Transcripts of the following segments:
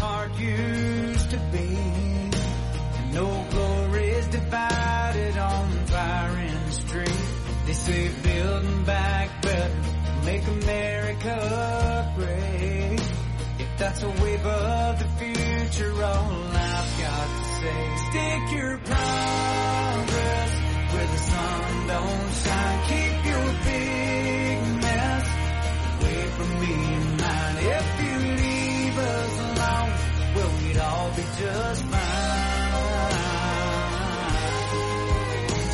heart used to be. And no glory is divided on the firing street. They say building back better, make America great. If that's a wave of the future, all I've got to say, stick your progress where the sun don't shine. Keep be just fine.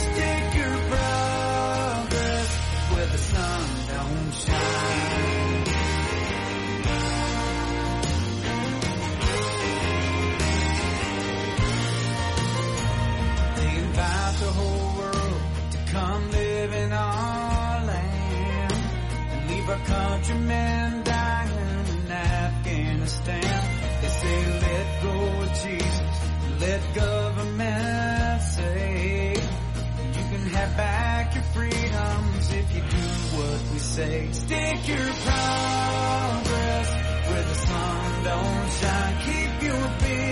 Stick your progress where the sun don't shine. They invite the whole world to come live in our land and leave our countrymen government say you can have back your freedoms if you do what we say. Stick your progress where the sun don't shine. Keep your big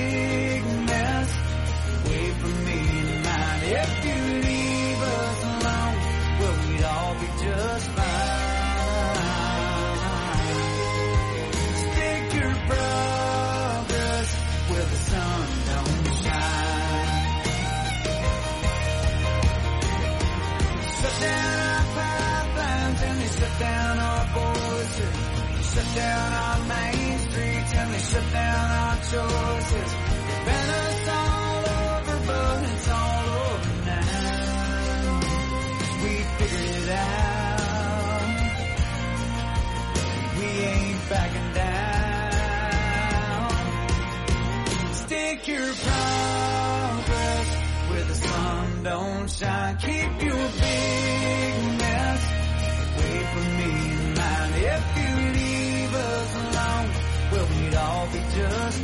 us all over, but it's all over now. We figured it out. We ain't backing down. Stick your progress where the sun don't shine. Keep your big mess away from me and mine. If you leave us alone, well, we'd all be just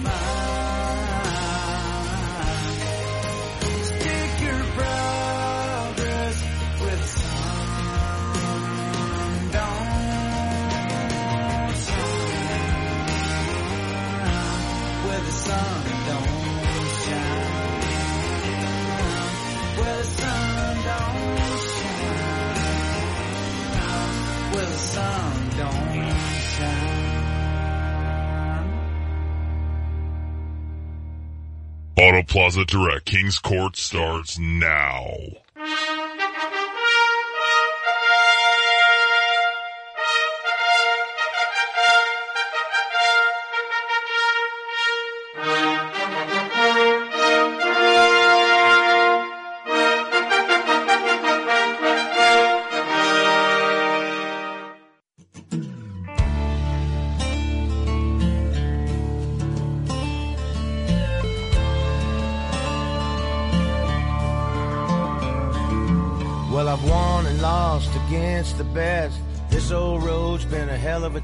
Auto Plaza Direct Kings Court starts now.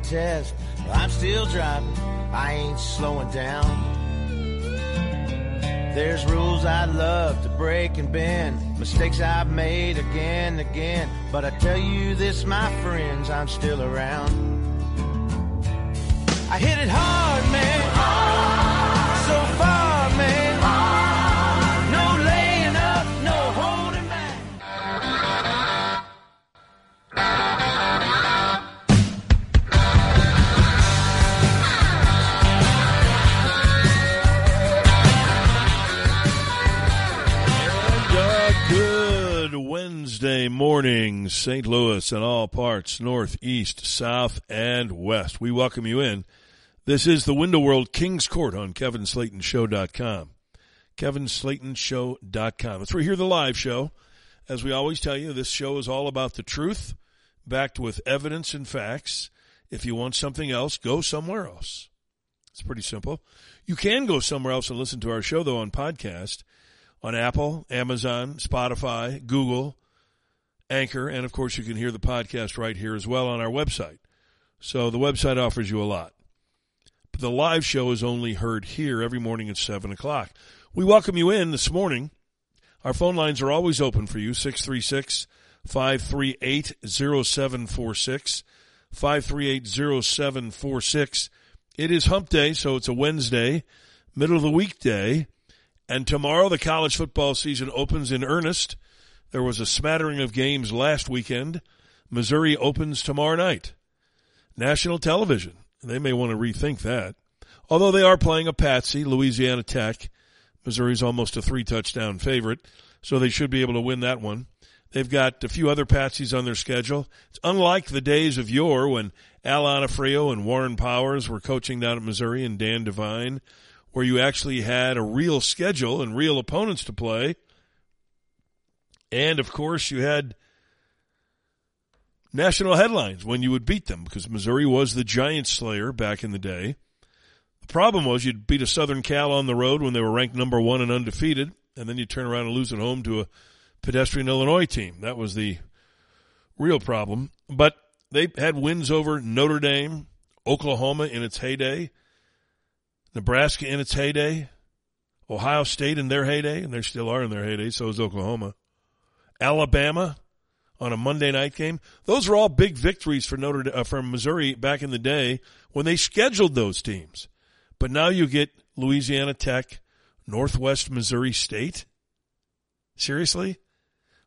Test. I'm still driving, I ain't slowing down. There's rules I'd love to break and bend, mistakes I've made again and again. But I tell you this, my friends, I'm still around. I hit it hard, man. So Wednesday morning, St. Louis and all parts, north, east, south, and west. We welcome you in. This is the Window World King's Court on KevinSlatenShow.com. KevinSlatenShow.com. Where you hear the live show. As we always tell you, this show is all about the truth, backed with evidence and facts. If you want something else, go somewhere else. It's pretty simple. You can go somewhere else and listen to our show, though, on podcast on Apple, Amazon, Spotify, Google, Anchor, and of course you can hear the podcast right here as well on our website. So the website offers you a lot. But the live show is only heard here every morning at 7 o'clock. We welcome you in this morning. Our phone lines are always open for you, 636 538 0746. 5380746. It is hump day, so it's a Wednesday, middle of the weekday. And tomorrow the college football season opens in earnest. There was a smattering of games last weekend. Missouri opens tomorrow night. National television. They may want to rethink that. Although they are playing a patsy, Louisiana Tech. Missouri's almost a three touchdown favorite, so they should be able to win that one. They've got a few other patsies on their schedule. It's unlike the days of yore when Al Onofrio and Warren Powers were coaching down at Missouri and Dan Devine, where you actually had a real schedule and real opponents to play. And of course, you had national headlines when you would beat them because Missouri was the giant slayer back in the day. The problem was you'd beat a Southern Cal on the road when they were ranked number one and undefeated, and then you turn around and lose at home to a pedestrian Illinois team. That was the real problem. But they had wins over Notre Dame, Oklahoma in its heyday, Nebraska in its heyday, Ohio State in their heyday, and they still are in their heyday, so is Oklahoma. Alabama on a Monday night game. Those were all big victories for Notre uh, for Missouri back in the day when they scheduled those teams. But now you get Louisiana Tech, Northwest Missouri State. Seriously?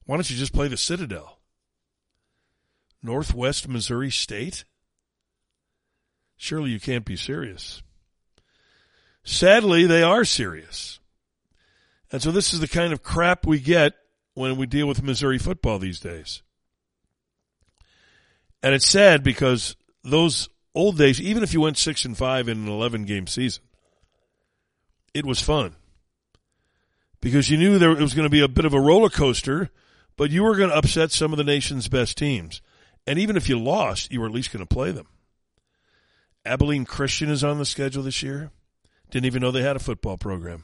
Why don't you just play the Citadel? Northwest Missouri State? Surely you can't be serious. Sadly, they are serious. And so this is the kind of crap we get when we deal with Missouri football these days. And it's sad because those old days, even if you went six and five in an 11 game season, it was fun because you knew there it was going to be a bit of a roller coaster, but you were going to upset some of the nation's best teams. And even if you lost, you were at least going to play them. Abilene Christian is on the schedule this year. Didn't even know they had a football program.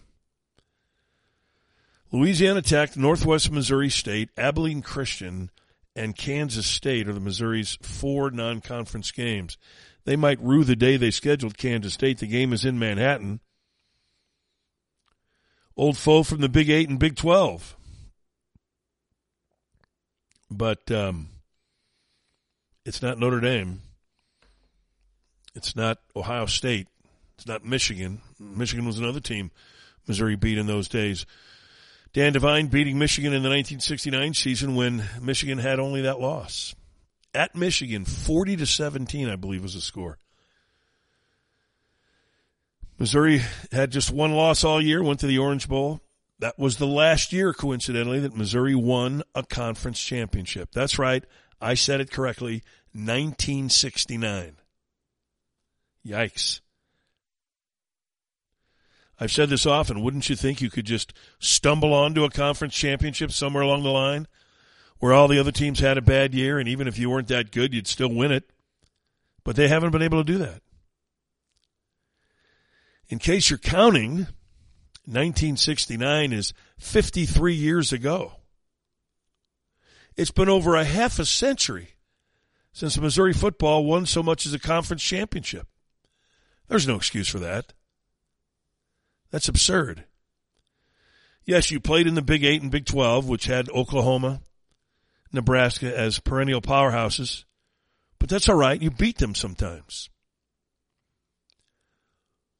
Louisiana Tech, Northwest Missouri State, Abilene Christian, and Kansas State are the Missouri's four non-conference games. They might rue the day they scheduled Kansas State. The game is in Manhattan. Old foe from the Big Eight and Big Twelve. But um, it's not Notre Dame. It's not Ohio State. It's not Michigan. Michigan was another team Missouri beat in those days. Dan Devine beating Michigan in the 1969 season when Michigan had only that loss. At Michigan, 40 to 17, I believe was the score. Missouri had just one loss all year, went to the Orange Bowl. That was the last year, coincidentally, that Missouri won a conference championship. That's right. I said it correctly. 1969. Yikes. I've said this often. Wouldn't you think you could just stumble onto a conference championship somewhere along the line where all the other teams had a bad year and even if you weren't that good, you'd still win it? But they haven't been able to do that. In case you're counting, 1969 is 53 years ago. It's been over a half a century since Missouri football won so much as a conference championship. There's no excuse for that. That's absurd. Yes, you played in the Big Eight and Big 12, which had Oklahoma, Nebraska as perennial powerhouses, but that's all right. You beat them sometimes.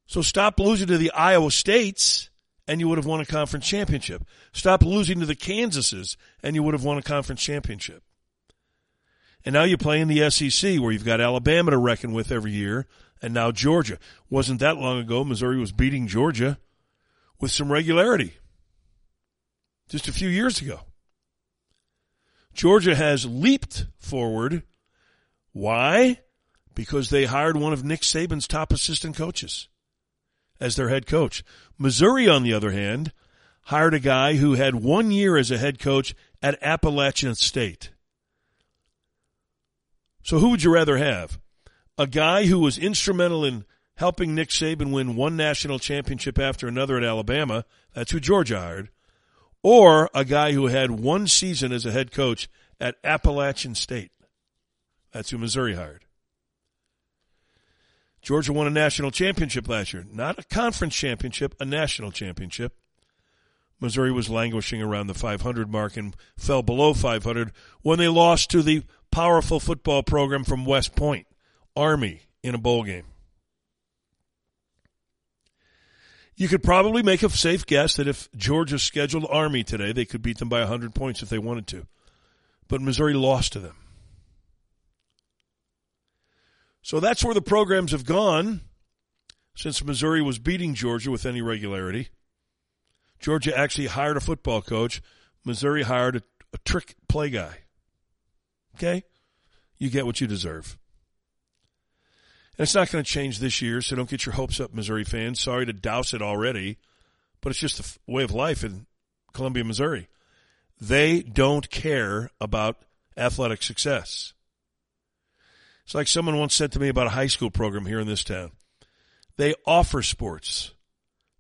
So stop losing to the Iowa States and you would have won a conference championship. Stop losing to the Kansases and you would have won a conference championship. And now you play in the SEC where you've got Alabama to reckon with every year and now Georgia. Wasn't that long ago Missouri was beating Georgia with some regularity. Just a few years ago. Georgia has leaped forward. Why? Because they hired one of Nick Saban's top assistant coaches as their head coach. Missouri, on the other hand, hired a guy who had one year as a head coach at Appalachian State. So who would you rather have? A guy who was instrumental in helping Nick Saban win one national championship after another at Alabama. That's who Georgia hired. Or a guy who had one season as a head coach at Appalachian State. That's who Missouri hired. Georgia won a national championship last year. Not a conference championship, a national championship. Missouri was languishing around the 500 mark and fell below 500 when they lost to the powerful football program from West Point, Army, in a bowl game. You could probably make a safe guess that if Georgia scheduled Army today, they could beat them by 100 points if they wanted to. But Missouri lost to them. So that's where the programs have gone since Missouri was beating Georgia with any regularity. Georgia actually hired a football coach. Missouri hired a, a trick play guy. Okay? You get what you deserve. And it's not going to change this year, so don't get your hopes up, Missouri fans. Sorry to douse it already, but it's just the way of life in Columbia, Missouri. They don't care about athletic success. It's like someone once said to me about a high school program here in this town. They offer sports.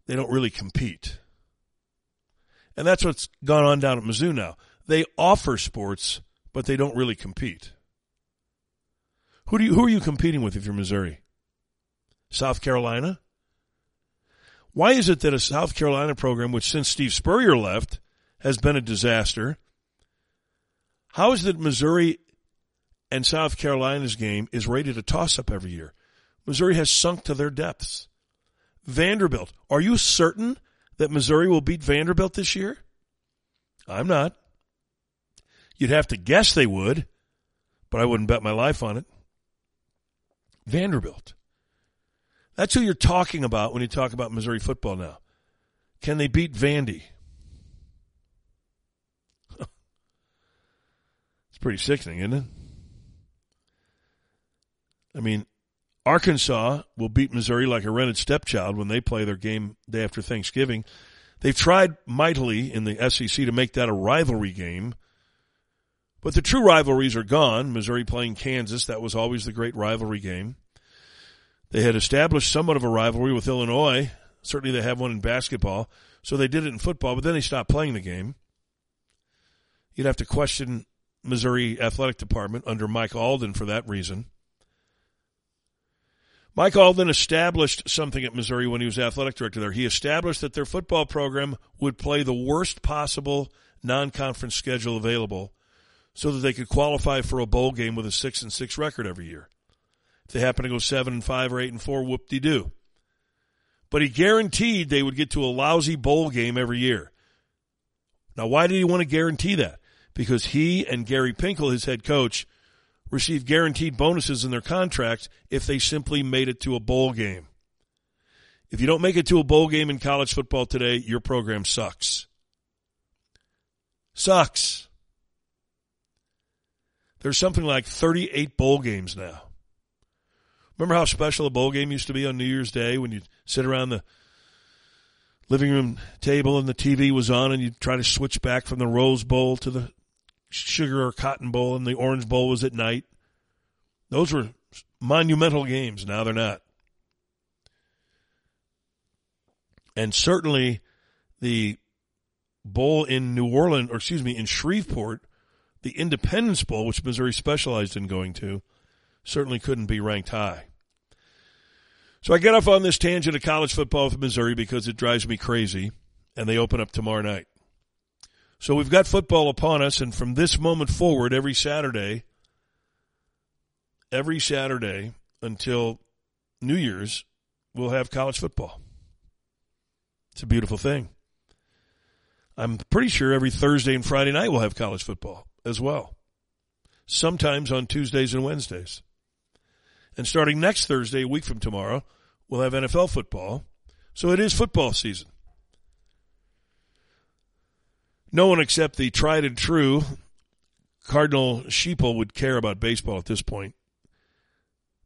They don't really compete. And that's what's gone on down at Mizzou now. They offer sports, but they don't really compete. Who do you, who are you competing with if you're Missouri? South Carolina? Why is it that a South Carolina program, which since Steve Spurrier left, has been a disaster? How is it Missouri and South Carolina's game is rated a toss up every year? Missouri has sunk to their depths. Vanderbilt. Are you certain that Missouri will beat Vanderbilt this year? I'm not. You'd have to guess they would, but I wouldn't bet my life on it. Vanderbilt. That's who you're talking about when you talk about Missouri football now. Can they beat Vandy? it's pretty sickening, isn't it? I mean, Arkansas will beat Missouri like a rented stepchild when they play their game day after Thanksgiving. They've tried mightily in the SEC to make that a rivalry game. But the true rivalries are gone. Missouri playing Kansas, that was always the great rivalry game. They had established somewhat of a rivalry with Illinois. Certainly they have one in basketball. So they did it in football, but then they stopped playing the game. You'd have to question Missouri athletic department under Mike Alden for that reason. Mike Alden established something at Missouri when he was athletic director there. He established that their football program would play the worst possible non-conference schedule available so that they could qualify for a bowl game with a 6 and 6 record every year. If they happen to go 7 and 5 or 8 and 4, whoop-de-doo. But he guaranteed they would get to a lousy bowl game every year. Now, why did he want to guarantee that? Because he and Gary Pinkel, his head coach, received guaranteed bonuses in their contracts if they simply made it to a bowl game. If you don't make it to a bowl game in college football today, your program sucks. Sucks. There's something like 38 bowl games now. Remember how special a bowl game used to be on New Year's Day when you sit around the living room table and the TV was on and you try to switch back from the Rose Bowl to the Sugar or Cotton Bowl and the Orange Bowl was at night. Those were monumental games. Now they're not. And certainly the bowl in New Orleans, or excuse me, in Shreveport, the Independence Bowl, which Missouri specialized in going to, certainly couldn't be ranked high. So I get off on this tangent of college football for Missouri because it drives me crazy, and they open up tomorrow night. So we've got football upon us, and from this moment forward, every Saturday, every Saturday until New Year's, we'll have college football. It's a beautiful thing. I'm pretty sure every Thursday and Friday night we'll have college football as well. Sometimes on Tuesdays and Wednesdays. And starting next Thursday, a week from tomorrow, we'll have NFL football. So it is football season no one except the tried and true Cardinal Sheeple would care about baseball at this point.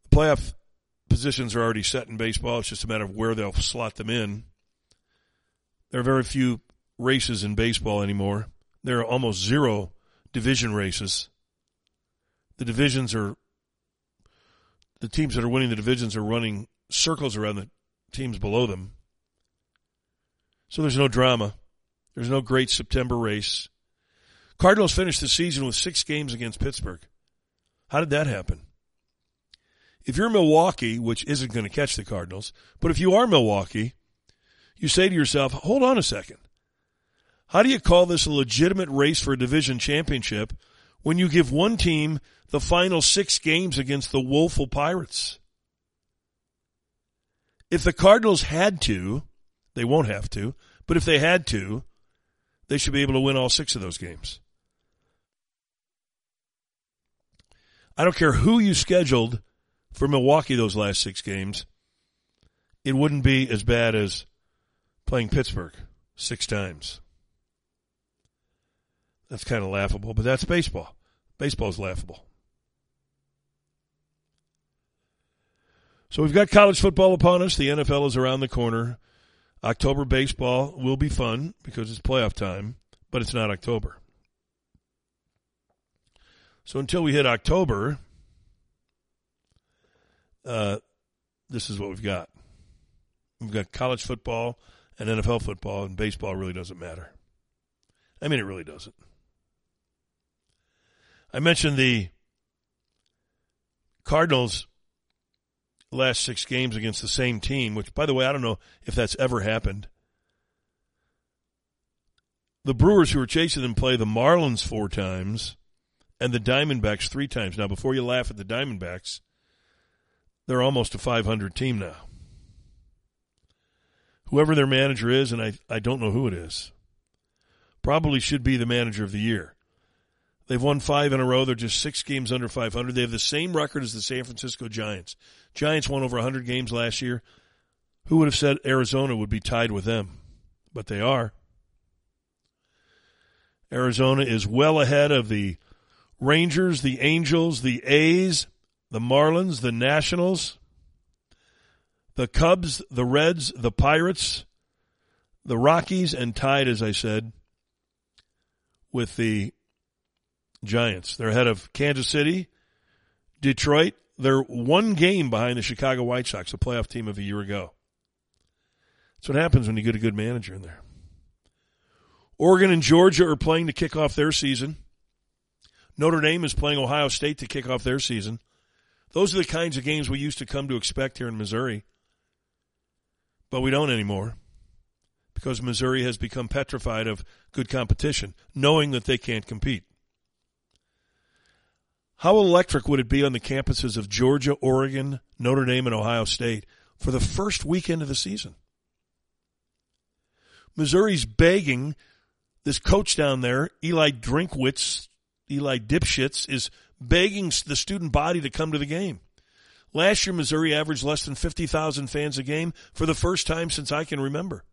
The playoff positions are already set in baseball. It's just a matter of where they'll slot them in. There are very few races in baseball anymore. There are almost zero division races. The divisions are, the teams that are winning the divisions are running circles around the teams below them. So there's no drama. There's no great September race. Cardinals finished the season with six games against Pittsburgh. How did that happen? If you're Milwaukee, which isn't going to catch the Cardinals, but if you are Milwaukee, you say to yourself, hold on a second. How do you call this a legitimate race for a division championship when you give one team the final six games against the woeful Pirates? If the Cardinals had to, they won't have to, but if they had to, they should be able to win all six of those games. I don't care who you scheduled for Milwaukee those last six games, it wouldn't be as bad as playing Pittsburgh six times. That's kind of laughable, but that's baseball. Baseball's laughable. So we've got college football upon us. The NFL is around the corner. October baseball will be fun because it's playoff time, but it's not October. So until we hit October, uh, this is what we've got. We've got college football and NFL football, and baseball really doesn't matter. I mean, it really doesn't. I mentioned the Cardinals last six games against the same team, which, by the way, I don't know if that's ever happened. The Brewers, who are chasing them, play the Marlins four times and the Diamondbacks three times. Now, before you laugh at the Diamondbacks, they're almost a 500 team now. Whoever their manager is, and I, I don't know who it is, probably should be the manager of the year. They've won five in a row. They're just six games under 500. They have the same record as the San Francisco Giants. Giants won over 100 games last year. Who would have said Arizona would be tied with them? But they are. Arizona is well ahead of the Rangers, the Angels, the A's, the Marlins, the Nationals, the Cubs, the Reds, the Pirates, the Rockies, and tied, as I said, with the Giants. They're ahead of Kansas City, Detroit. They're one game behind the Chicago White Sox, a playoff team of a year ago. That's what happens when you get a good manager in there. Oregon and Georgia are playing to kick off their season. Notre Dame is playing Ohio State to kick off their season. Those are the kinds of games we used to come to expect here in Missouri. But we don't anymore because Missouri has become petrified of good competition, knowing that they can't compete. How electric would it be on the campuses of Georgia, Oregon, Notre Dame, and Ohio State for the first weekend of the season? Missouri's begging this coach down there, Eli Drinkwitz, Eli Dipshits, is begging the student body to come to the game. Last year, Missouri averaged less than 50,000 fans a game for the first time since I can remember.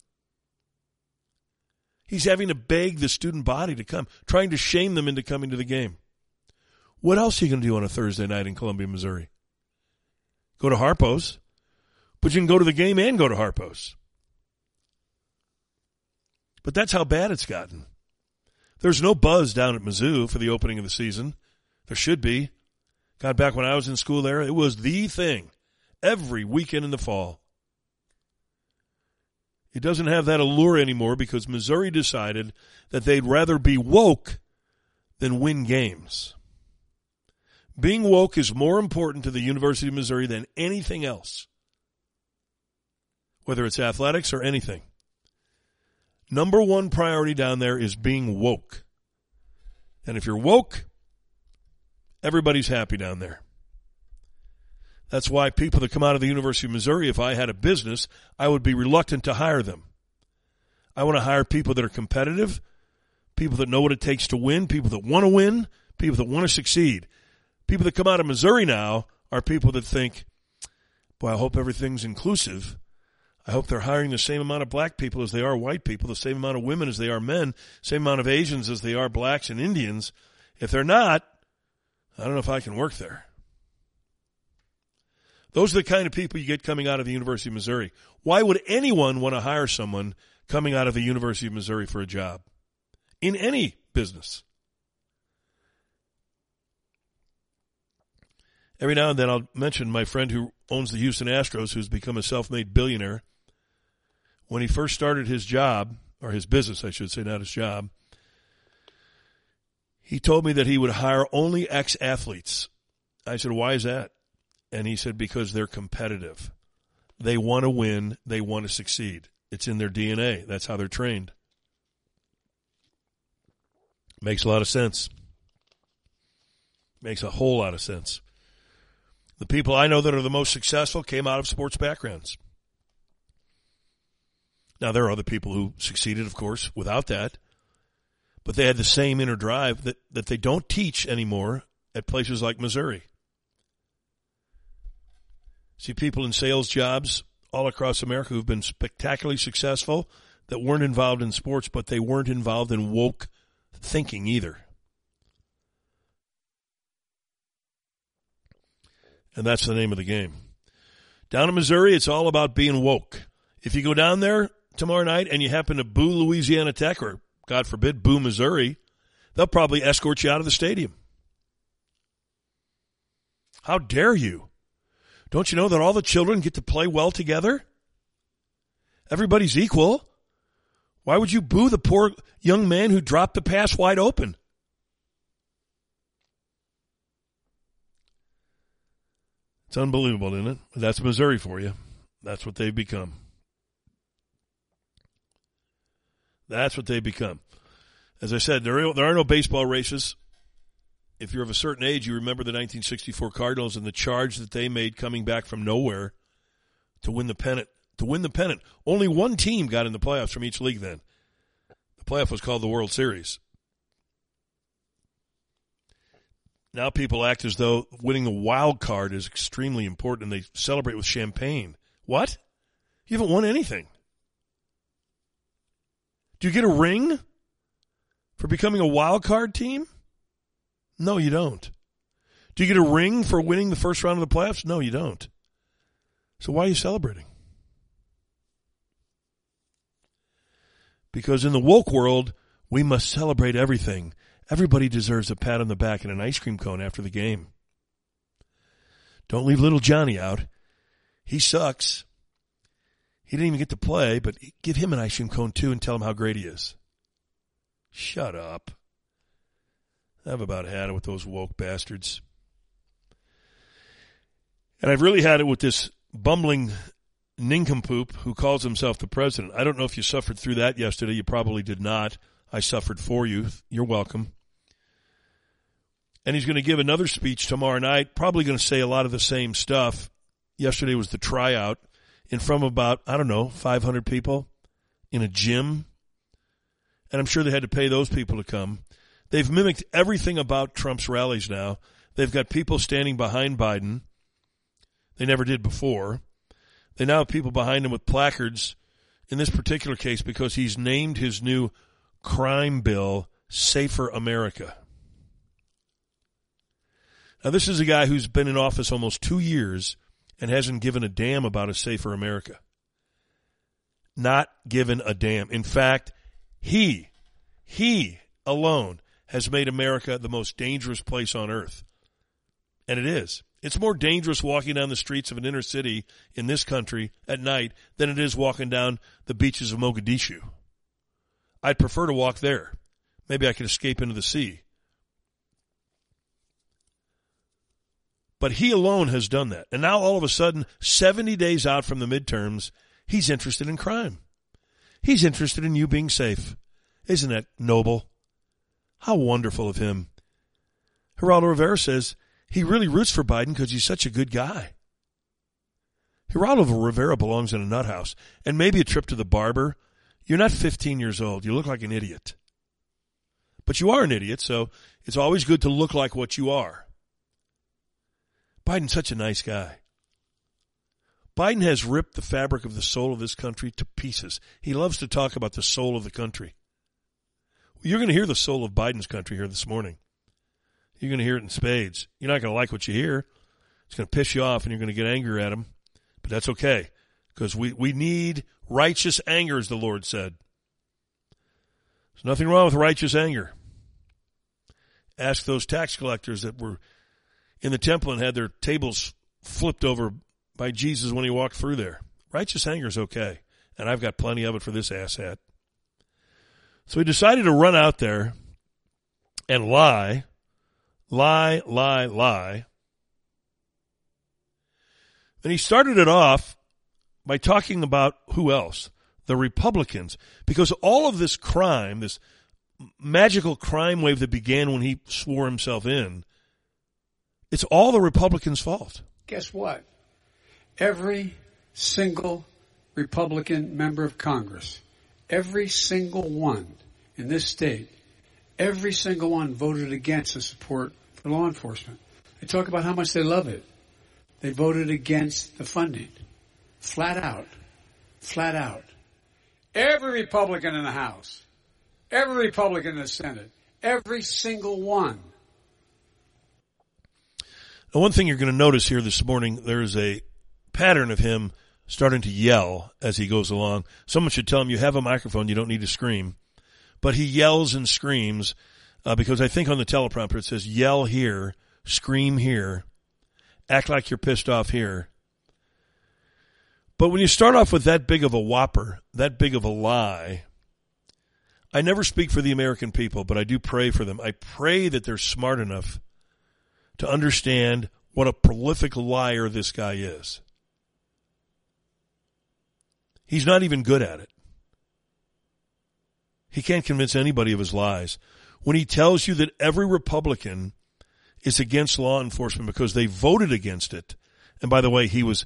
He's having to beg the student body to come, trying to shame them into coming to the game. What else are you going to do on a Thursday night in Columbia, Missouri? Go to Harpo's, but you can go to the game and go to Harpo's. But that's how bad it's gotten. There's no buzz down at Mizzou for the opening of the season. There should be. God, back when I was in school there, it was the thing every weekend in the fall. It doesn't have that allure anymore because Missouri decided that they'd rather be woke than win games. Being woke is more important to the University of Missouri than anything else, whether it's athletics or anything. Number one priority down there is being woke. And if you're woke, everybody's happy down there. That's why people that come out of the University of Missouri, if I had a business, I would be reluctant to hire them. I want to hire people that are competitive, people that know what it takes to win, people that want to win, people that want to succeed people that come out of Missouri now are people that think, boy, I hope everything's inclusive. I hope they're hiring the same amount of black people as they are white people, the same amount of women as they are men, same amount of Asians as they are blacks and Indians. If they're not, I don't know if I can work there. Those are the kind of people you get coming out of the University of Missouri. Why would anyone want to hire someone coming out of the University of Missouri for a job? In any business. Every now and then I'll mention my friend who owns the Houston Astros, who's become a self made billionaire. When he first started his job, or his business, I should say, not his job, he told me that he would hire only ex athletes. I said, Why is that? And he said, Because they're competitive. They want to win, they want to succeed. It's in their DNA. That's how they're trained. Makes a lot of sense. Makes a whole lot of sense. The people I know that are the most successful came out of sports backgrounds. Now, there are other people who succeeded, of course, without that, but they had the same inner drive that, that they don't teach anymore at places like Missouri. See people in sales jobs all across America who've been spectacularly successful that weren't involved in sports, but they weren't involved in woke thinking either. And that's the name of the game. Down in Missouri, it's all about being woke. If you go down there tomorrow night and you happen to boo Louisiana Tech or, God forbid, boo Missouri, they'll probably escort you out of the stadium. How dare you? Don't you know that all the children get to play well together? Everybody's equal. Why would you boo the poor young man who dropped the pass wide open? It's unbelievable, isn't it? That's Missouri for you. That's what they've become. That's what they've become. As I said, there are, there are no baseball races. If you're of a certain age, you remember the 1964 Cardinals and the charge that they made coming back from nowhere to win the pennant. To win the pennant, only one team got in the playoffs from each league. Then the playoff was called the World Series. Now people act as though winning a wild card is extremely important, and they celebrate with champagne. What? You haven't won anything. Do you get a ring for becoming a wild card team? No, you don't. Do you get a ring for winning the first round of the playoffs? No, you don't. So why are you celebrating? Because in the woke world, we must celebrate everything. Everybody deserves a pat on the back and an ice cream cone after the game. Don't leave little Johnny out. He sucks. He didn't even get to play, but give him an ice cream cone too and tell him how great he is. Shut up. I've about had it with those woke bastards. And I've really had it with this bumbling nincompoop who calls himself the president. I don't know if you suffered through that yesterday. You probably did not. I suffered for you. You're welcome. And he's going to give another speech tomorrow night, probably going to say a lot of the same stuff. Yesterday was the tryout in front of about, I don't know, 500 people in a gym. And I'm sure they had to pay those people to come. They've mimicked everything about Trump's rallies now. They've got people standing behind Biden. They never did before. They now have people behind him with placards in this particular case because he's named his new crime bill Safer America. Now, this is a guy who's been in office almost two years and hasn't given a damn about a safer America. Not given a damn. In fact, he, he alone has made America the most dangerous place on earth. And it is. It's more dangerous walking down the streets of an inner city in this country at night than it is walking down the beaches of Mogadishu. I'd prefer to walk there. Maybe I could escape into the sea. But he alone has done that. And now all of a sudden, 70 days out from the midterms, he's interested in crime. He's interested in you being safe. Isn't that noble? How wonderful of him. Geraldo Rivera says he really roots for Biden because he's such a good guy. Geraldo Rivera belongs in a nut house and maybe a trip to the barber. You're not 15 years old. You look like an idiot. But you are an idiot, so it's always good to look like what you are. Biden's such a nice guy. Biden has ripped the fabric of the soul of this country to pieces. He loves to talk about the soul of the country. You're going to hear the soul of Biden's country here this morning. You're going to hear it in spades. You're not going to like what you hear. It's going to piss you off and you're going to get angry at him. But that's okay because we, we need righteous anger, as the Lord said. There's nothing wrong with righteous anger. Ask those tax collectors that were in the temple and had their tables flipped over by Jesus when he walked through there. Righteous anger is okay. And I've got plenty of it for this asshat. So he decided to run out there and lie, lie, lie, lie. And he started it off by talking about who else? The Republicans. Because all of this crime, this magical crime wave that began when he swore himself in, It's all the Republicans' fault. Guess what? Every single Republican member of Congress, every single one in this state, every single one voted against the support for law enforcement. They talk about how much they love it. They voted against the funding. Flat out. Flat out. Every Republican in the House, every Republican in the Senate, every single one. Now, one thing you're going to notice here this morning, there's a pattern of him starting to yell as he goes along. Someone should tell him you have a microphone, you don't need to scream. But he yells and screams uh, because I think on the teleprompter it says yell here, scream here, act like you're pissed off here. But when you start off with that big of a whopper, that big of a lie, I never speak for the American people, but I do pray for them. I pray that they're smart enough to understand what a prolific liar this guy is. He's not even good at it. He can't convince anybody of his lies. When he tells you that every Republican is against law enforcement because they voted against it, and by the way, he was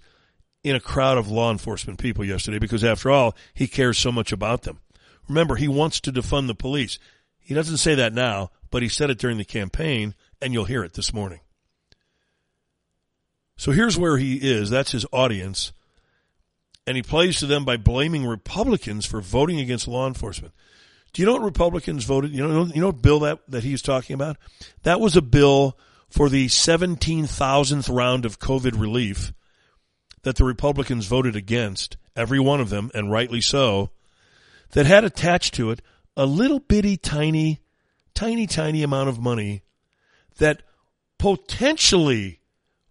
in a crowd of law enforcement people yesterday because after all, he cares so much about them. Remember, he wants to defund the police. He doesn't say that now, but he said it during the campaign, and you'll hear it this morning. So here's where he is. That's his audience. And he plays to them by blaming Republicans for voting against law enforcement. Do you know what Republicans voted? You know, you know what bill that, that he's talking about? That was a bill for the 17,000th round of COVID relief that the Republicans voted against, every one of them, and rightly so, that had attached to it a little bitty tiny, tiny, tiny amount of money that potentially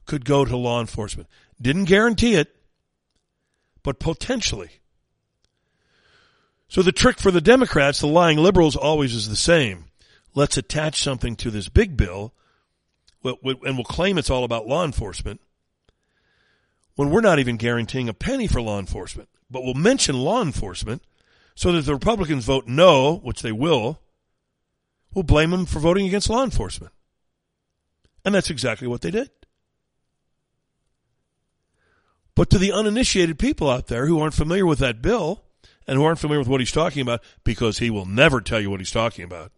could go to law enforcement. Didn't guarantee it, but potentially. So the trick for the Democrats, the lying liberals, always is the same. Let's attach something to this big bill, and we'll claim it's all about law enforcement, when we're not even guaranteeing a penny for law enforcement. But we'll mention law enforcement so that the Republicans vote no, which they will, we'll blame them for voting against law enforcement. And that's exactly what they did. But to the uninitiated people out there who aren't familiar with that bill and who aren't familiar with what he's talking about, because he will never tell you what he's talking about,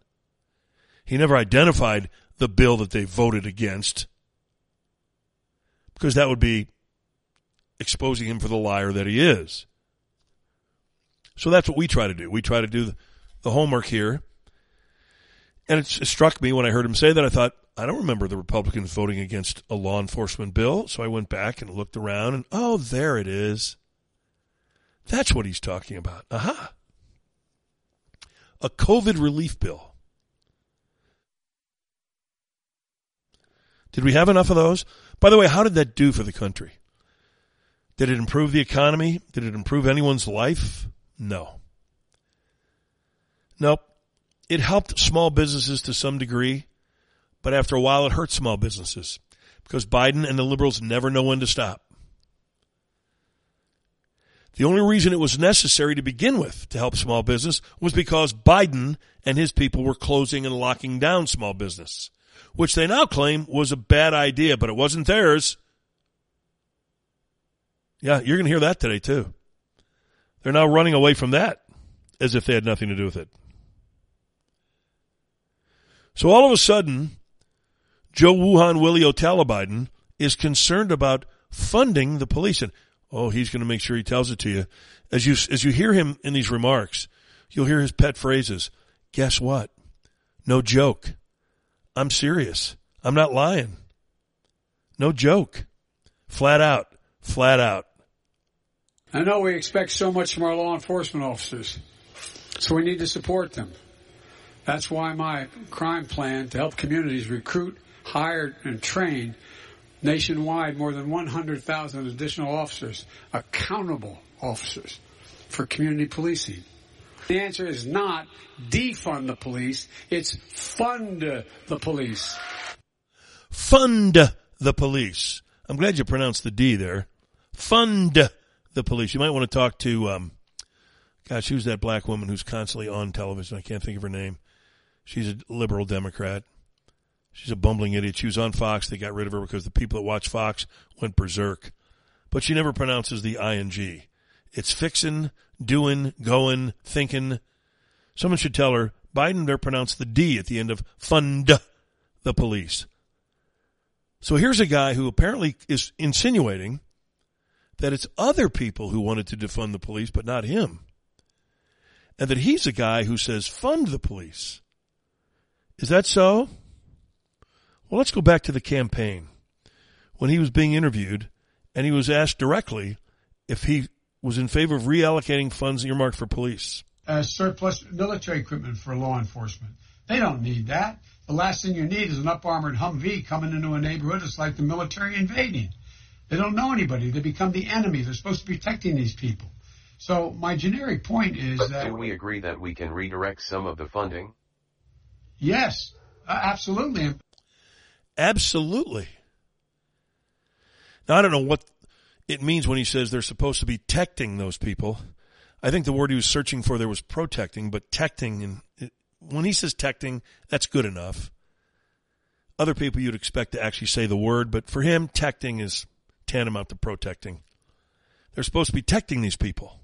he never identified the bill that they voted against, because that would be exposing him for the liar that he is. So that's what we try to do. We try to do the homework here. And it struck me when I heard him say that, I thought, I don't remember the Republicans voting against a law enforcement bill. So I went back and looked around and, oh, there it is. That's what he's talking about. Aha. A COVID relief bill. Did we have enough of those? By the way, how did that do for the country? Did it improve the economy? Did it improve anyone's life? No. Nope. It helped small businesses to some degree, but after a while it hurt small businesses because Biden and the liberals never know when to stop. The only reason it was necessary to begin with to help small business was because Biden and his people were closing and locking down small business, which they now claim was a bad idea, but it wasn't theirs. Yeah, you're going to hear that today too. They're now running away from that as if they had nothing to do with it. So all of a sudden, Joe Wuhan Willie O'Tala Biden is concerned about funding the police. And, oh, he's going to make sure he tells it to you. As you, as you hear him in these remarks, you'll hear his pet phrases. Guess what? No joke. I'm serious. I'm not lying. No joke. Flat out. Flat out. I know we expect so much from our law enforcement officers, so we need to support them. That's why my crime plan to help communities recruit, hire, and trained nationwide more than 100,000 additional officers, accountable officers for community policing. The answer is not defund the police, it's fund the police. Fund the police. I'm glad you pronounced the D there. Fund the police. You might want to talk to, um, gosh, who's that black woman who's constantly on television? I can't think of her name. She's a liberal Democrat. She's a bumbling idiot. She was on Fox. They got rid of her because the people that watch Fox went berserk. But she never pronounces the ing. It's fixin', doing, going, thinking. Someone should tell her Biden there pronounced the D at the end of fund the police. So here's a guy who apparently is insinuating that it's other people who wanted to defund the police, but not him. And that he's a guy who says fund the police. Is that so? Well, let's go back to the campaign. When he was being interviewed and he was asked directly if he was in favor of reallocating funds earmarked for police. Uh, surplus military equipment for law enforcement. They don't need that. The last thing you need is an up armored Humvee coming into a neighborhood. It's like the military invading. They don't know anybody. They become the enemy. They're supposed to be protecting these people. So my generic point is But that can we agree that we can redirect some of the funding? yes, absolutely. Absolutely. Now, I don't know what it means when he says they're supposed to be tecting those people. I think the word he was searching for there was protecting, but tecting, and when he says tecting, that's good enough. Other people you'd expect to actually say the word, but for him, tecting is tantamount to protecting. They're supposed to be tecting these people.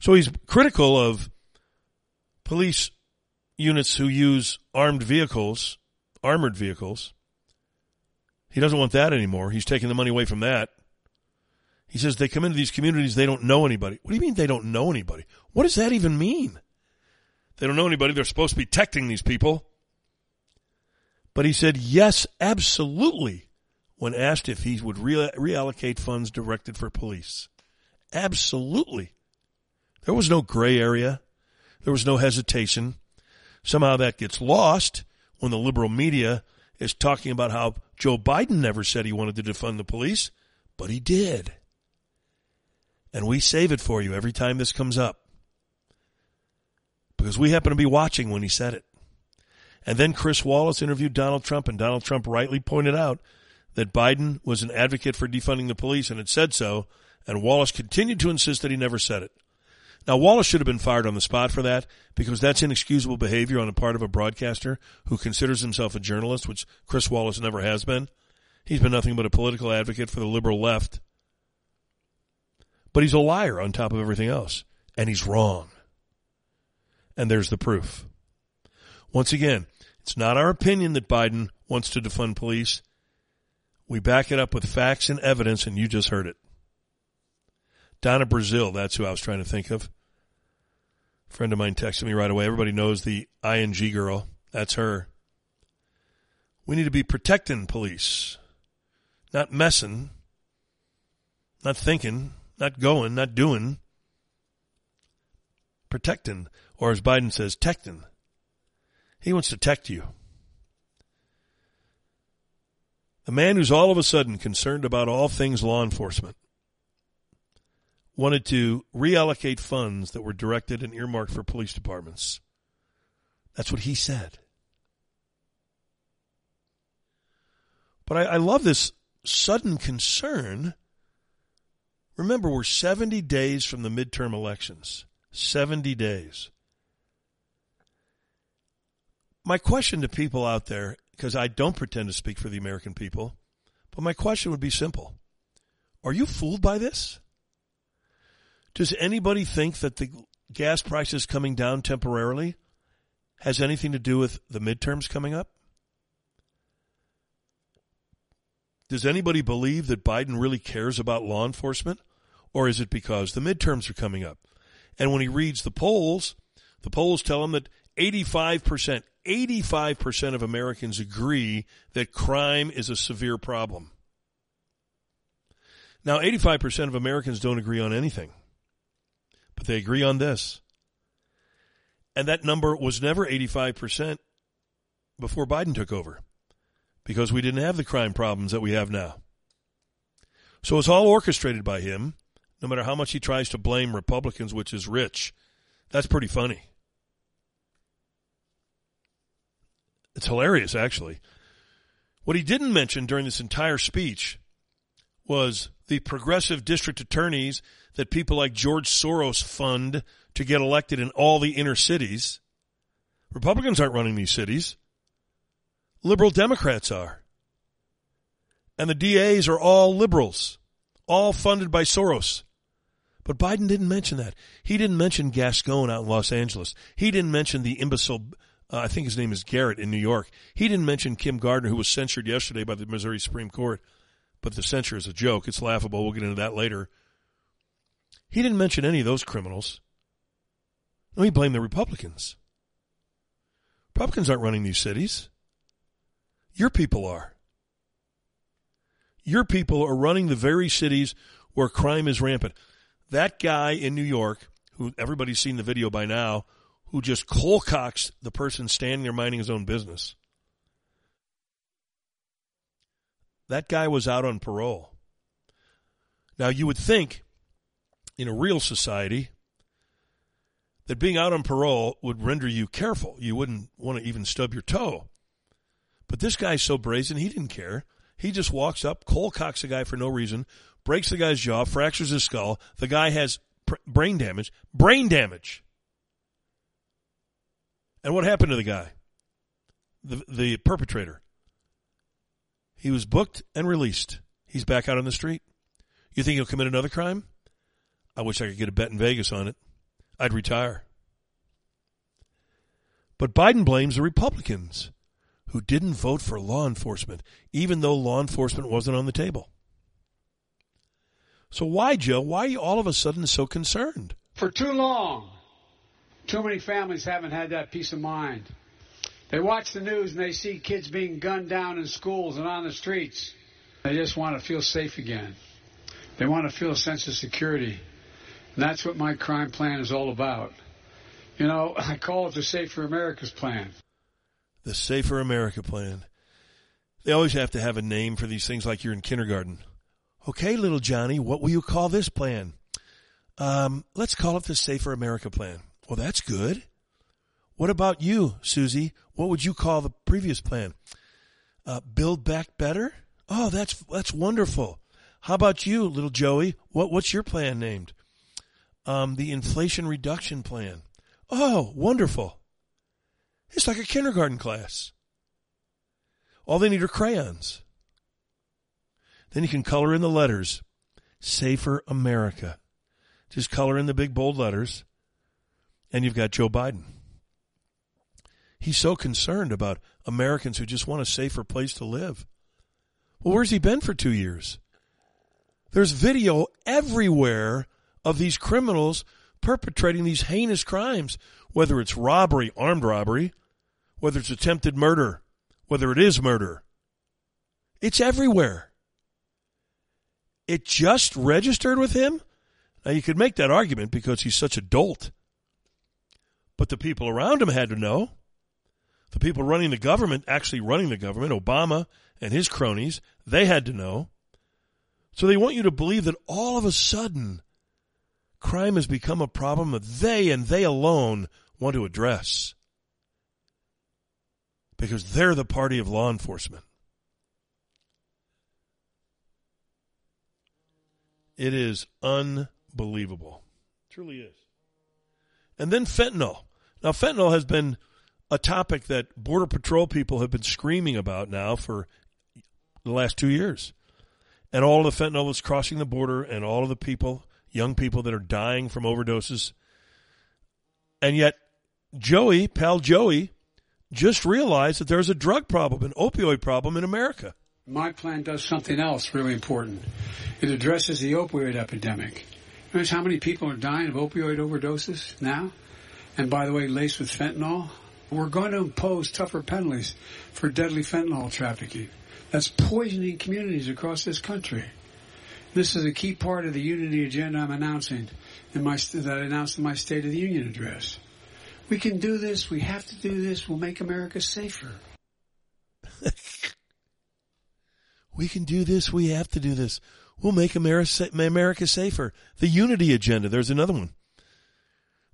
So he's critical of police units who use armed vehicles, armored vehicles. He doesn't want that anymore. He's taking the money away from that. He says they come into these communities, they don't know anybody. What do you mean they don't know anybody? What does that even mean? They don't know anybody. They're supposed to be protecting these people. But he said, yes, absolutely, when asked if he would re- reallocate funds directed for police. Absolutely. There was no gray area. There was no hesitation. Somehow that gets lost when the liberal media is talking about how Joe Biden never said he wanted to defund the police, but he did. And we save it for you every time this comes up. Because we happen to be watching when he said it. And then Chris Wallace interviewed Donald Trump, and Donald Trump rightly pointed out that Biden was an advocate for defunding the police and had said so, and Wallace continued to insist that he never said it. Now, Wallace should have been fired on the spot for that because that's inexcusable behavior on the part of a broadcaster who considers himself a journalist, which Chris Wallace never has been. He's been nothing but a political advocate for the liberal left. But he's a liar on top of everything else, and he's wrong. And there's the proof. Once again, it's not our opinion that Biden wants to defund police. We back it up with facts and evidence, and you just heard it. Donna Brazile, that's who I was trying to think of. A friend of mine texted me right away. Everybody knows the ING girl. That's her. We need to be protecting police, not messing, not thinking, not going, not doing. Protecting, or as Biden says, tecting. He wants to tect you. The man who's all of a sudden concerned about all things law enforcement wanted to reallocate funds that were directed and earmarked for police departments. That's what he said. But I, I love this sudden concern. Remember, we're 70 days from the midterm elections. 70 days. My question to people out there, because I don't pretend to speak for the American people, but my question would be simple. Are you fooled by this? Does anybody think that the gas prices coming down temporarily has anything to do with the midterms coming up? Does anybody believe that Biden really cares about law enforcement? Or is it because the midterms are coming up? And when he reads the polls, the polls tell him that 85%, 85% of Americans agree that crime is a severe problem. Now, 85% of Americans don't agree on anything, but they agree on this. And that number was never 85% before Biden took over because we didn't have the crime problems that we have now. So it's all orchestrated by him, no matter how much he tries to blame Republicans, which is rich. That's pretty funny. It's hilarious, actually. What he didn't mention during this entire speech was the progressive district attorneys that people like George Soros fund to get elected in all the inner cities. Republicans aren't running these cities. liberal Democrats are. And the DAs are all liberals, all funded by Soros. But Biden didn't mention that. He didn't mention Gascon out in Los Angeles. He didn't mention the imbecile, uh, I think his name is Garrett in New York. He didn't mention Kim Gardner, who was censured yesterday by the Missouri Supreme Court. But the censure is a joke. It's laughable. We'll get into that later. He didn't mention any of those criminals. No, he blamed the Republicans. Republicans aren't running these cities. Your people are. Your people are running the very cities where crime is rampant. That guy in New York, who everybody's seen the video by now, who just coalcocks the person standing there minding his own business. That guy was out on parole. Now, you would think in a real society that being out on parole would render you careful. You wouldn't want to even stub your toe. But this guy's so brazen, he didn't care. He just walks up, cold cocks a guy for no reason, breaks the guy's jaw, fractures his skull. The guy has pr- brain damage. Brain damage. And what happened to the guy? The, the perpetrator. He was booked and released. He's back out on the street. You think he'll commit another crime? I wish I could get a bet in Vegas on it. I'd retire. But Biden blames the Republicans who didn't vote for law enforcement, even though law enforcement wasn't on the table. So why, Joe? Why are you all of a sudden so concerned? For too long, too many families haven't had that peace of mind. They watch the news and they see kids being gunned down in schools and on the streets. They just want to feel safe again. They want to feel a sense of security. And that's what my crime plan is all about. You know, I call it the Safer America's Plan. The Safer America Plan. They always have to have a name for these things like you're in kindergarten. Okay, little Johnny, what will you call this plan? Um, let's call it the Safer America Plan. Well, that's good. What about you, Susie? What would you call the previous plan? Uh, build back better? Oh, that's that's wonderful. How about you, little Joey? What what's your plan named? Um, the Inflation Reduction Plan. Oh, wonderful. It's like a kindergarten class. All they need are crayons. Then you can color in the letters. Safer America. Just color in the big bold letters. And you've got Joe Biden. He's so concerned about Americans who just want a safer place to live. Well, where's he been for two years? There's video everywhere of these criminals perpetrating these heinous crimes, whether it's robbery, armed robbery, whether it's attempted murder, whether it is murder. It's everywhere. It just registered with him? Now, you could make that argument because he's such a dolt. But the people around him had to know. The people running the government, actually running the government, Obama and his cronies, they had to know. So they want you to believe that all of a sudden, crime has become a problem that they and they alone want to address. Because they're the party of law enforcement. It is unbelievable. It truly is. And then fentanyl. Now, fentanyl has been a topic that Border Patrol people have been screaming about now for the last two years. And all the fentanyl that's crossing the border and all of the people, young people that are dying from overdoses. And yet, Joey, pal Joey, just realized that there's a drug problem, an opioid problem in America. My plan does something else really important. It addresses the opioid epidemic. Notice how many people are dying of opioid overdoses now? And by the way, laced with fentanyl? We're going to impose tougher penalties for deadly fentanyl trafficking. That's poisoning communities across this country. This is a key part of the unity agenda I'm announcing in my, that I announced in my State of the Union address. We can do this. We have to do this. We'll make America safer. we can do this. We have to do this. We'll make America safer. The unity agenda. There's another one.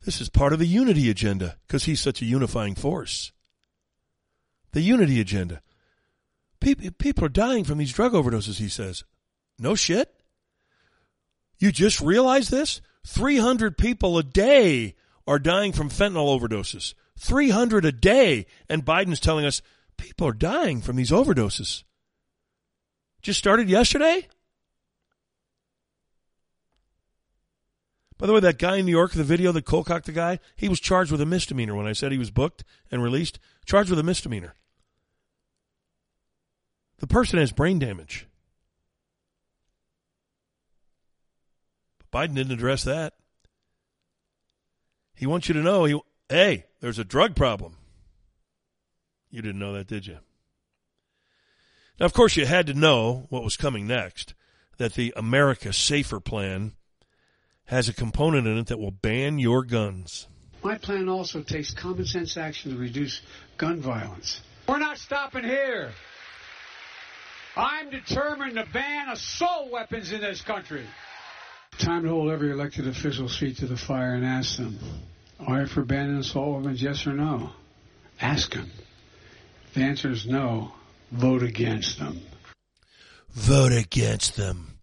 This is part of the unity agenda because he's such a unifying force. The unity agenda. People, people are dying from these drug overdoses, he says. No shit. You just realized this? 300 people a day are dying from fentanyl overdoses. 300 a day. And Biden's telling us People are dying from these overdoses. Just started yesterday? By the way, that guy in New York, the video that cold-cocked the guy, he was charged with a misdemeanor when I said he was booked and released. Charged with a misdemeanor. The person has brain damage. But Biden didn't address that. He wants you to know, he, hey, there's a drug problem. You didn't know that, did you? Now, of course, you had to know what was coming next that the America Safer plan has a component in it that will ban your guns. My plan also takes common sense action to reduce gun violence. We're not stopping here. I'm determined to ban assault weapons in this country. Time to hold every elected official's feet to the fire and ask them, are you for banning assault weapons, yes or no? Ask them. If the answer is no, vote against them. Vote against them.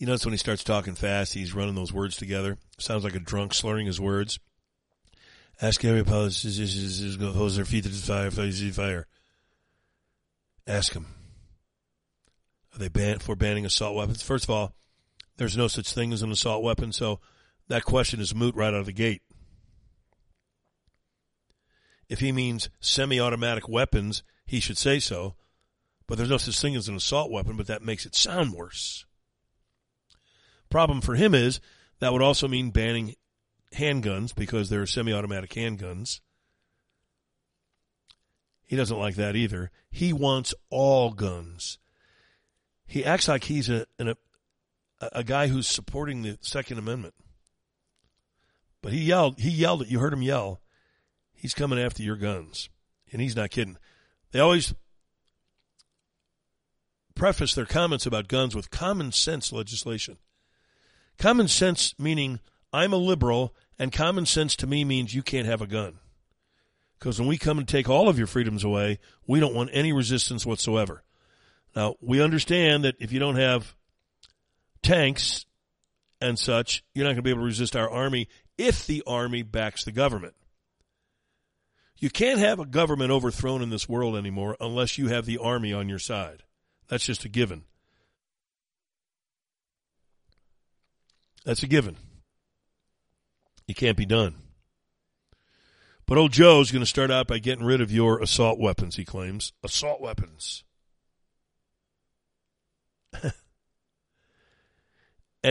You notice when he starts talking fast, he's running those words together. Sounds like a drunk slurring his words. Ask every politician to hold their feet to the fire, fire. Ask them. Are they banned for banning assault weapons? First of all, there's no such thing as an assault weapon, so that question is moot right out of the gate. If he means semi-automatic weapons, he should say so. But there's no such thing as an assault weapon, but that makes it sound worse. Problem for him is that would also mean banning handguns because they're semi-automatic handguns. He doesn't like that either. He wants all guns. He acts like he's a a, a guy who's supporting the Second Amendment. But he yelled. He yelled it. You heard him yell. He's coming after your guns, and he's not kidding. They always preface their comments about guns with common sense legislation. Common sense meaning I'm a liberal, and common sense to me means you can't have a gun. Because when we come and take all of your freedoms away, we don't want any resistance whatsoever. Now, we understand that if you don't have tanks and such, you're not going to be able to resist our army if the army backs the government. You can't have a government overthrown in this world anymore unless you have the army on your side. That's just a given. That's a given. It can't be done. But old Joe's going to start out by getting rid of your assault weapons, he claims. Assault weapons. and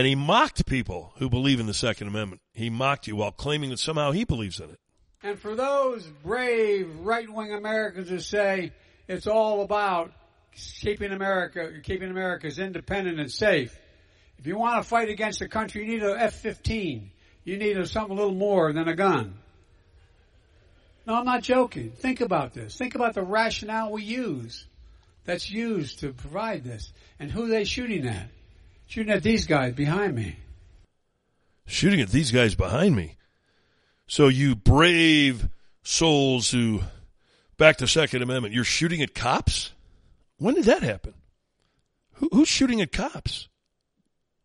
he mocked people who believe in the Second Amendment. He mocked you while claiming that somehow he believes in it. And for those brave right-wing Americans who say it's all about keeping America, keeping America's independent and safe, if you want to fight against a country, you need an F-15. You need a, something a little more than a gun. No, I'm not joking. Think about this. Think about the rationale we use that's used to provide this and who they shooting at. Shooting at these guys behind me. Shooting at these guys behind me. So you brave souls who back the Second Amendment, you're shooting at cops? When did that happen? Who, who's shooting at cops?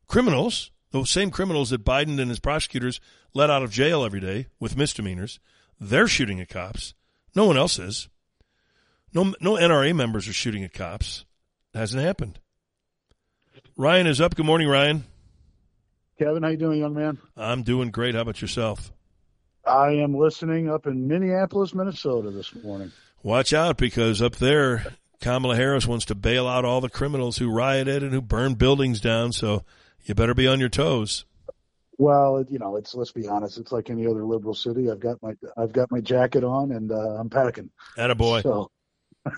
Criminals, those same criminals that Biden and his prosecutors let out of jail every day with misdemeanors, they're shooting at cops. No one else is. No, no NRA members are shooting at cops. It hasn't happened. Ryan is up. Good morning, Ryan. Kevin, how you doing, young man? I'm doing great. How about yourself? I am listening up in Minneapolis, Minnesota this morning. Watch out because up there, Kamala Harris wants to bail out all the criminals who rioted and who burned buildings down. So you better be on your toes. Well, you know, it's let's be honest. It's like any other liberal city. I've got my I've got my jacket on and uh, I'm packing. Attaboy. So,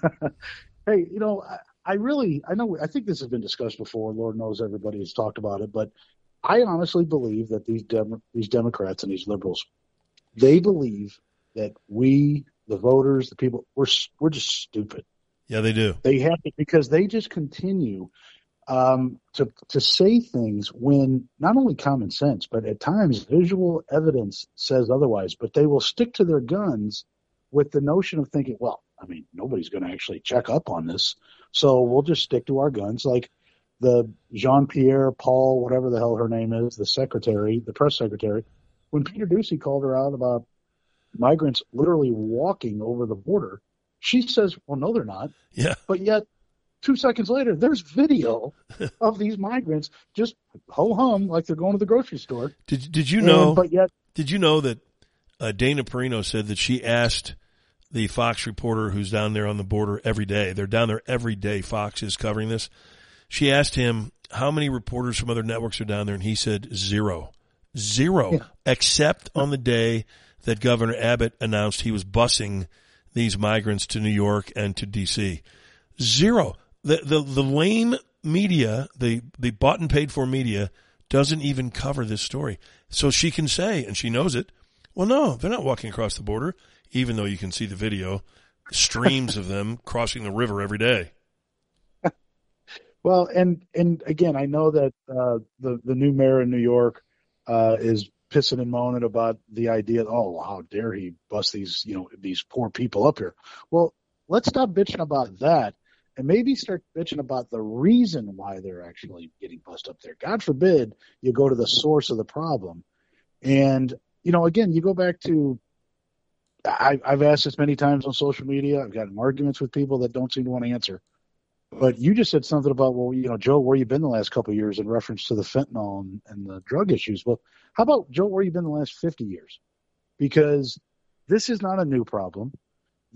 hey, you know, I, I really I know I think this has been discussed before. Lord knows everybody has talked about it, but I honestly believe that these Dem- these Democrats and these liberals, they believe that we, the voters, the people, we're we're just stupid. Yeah, they do. They have to because they just continue um, to to say things when not only common sense, but at times visual evidence says otherwise. But they will stick to their guns with the notion of thinking, well, I mean, nobody's going to actually check up on this, so we'll just stick to our guns. Like the Jean Pierre Paul, whatever the hell her name is, the secretary, the press secretary, when Peter Doocy called her out about migrants literally walking over the border, She says, "Well, no, they're not." Yeah. But yet, two seconds later, there's video of these migrants just ho hum like they're going to the grocery store. Did Did you know? And, but yet, Did you know that uh, Dana Perino said that she asked the Fox reporter who's down there on the border every day? They're down there every day. Fox is covering this. She asked him how many reporters from other networks are down there, and he said zero, zero, Yeah. except on the day that Governor Abbott announced he was busing these migrants to New York and to D.C. Zero. The the the lame media, the the bought and paid for media, doesn't even cover this story. So she can say, and she knows it. Well, no, they're not walking across the border, even though you can see the video, streams of them crossing the river every day. well, and and again, I know that uh, the the new mayor in New York uh, is pissing and moaning about the idea. Oh, how dare he bust these you know these poor people up here? Well, let's stop bitching about that and maybe start bitching about the reason why they're actually getting bussed up there. God forbid you go to the source of the problem. And, you know, again, you go back to, I, I've asked this many times on social media. I've gotten arguments with people that don't seem to want to answer. But you just said something about, well, you know, Joe, where you been the last couple of years in reference to the fentanyl and, and the drug issues. Well, how about Joe, where you been the last 50 years? Because this is not a new problem.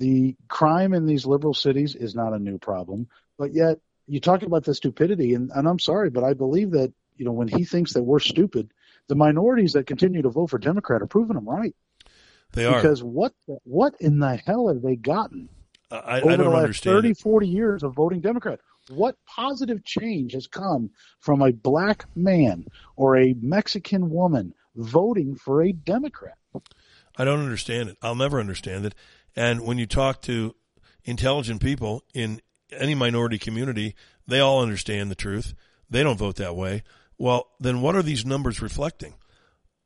The crime in these liberal cities is not a new problem, but yet you talk about the stupidity, and, and I'm sorry, but I believe that you know when he thinks that we're stupid, the minorities that continue to vote for Democrat are proving him right. They are. Because what what in the hell have they gotten I, I over don't the last understand. 30, it. 40 years of voting Democrat? What positive change has come from a black man or a Mexican woman voting for a Democrat? I don't understand it. I'll never understand it. And when you talk to intelligent people in any minority community, they all understand the truth. They don't vote that way. Well, then what are these numbers reflecting?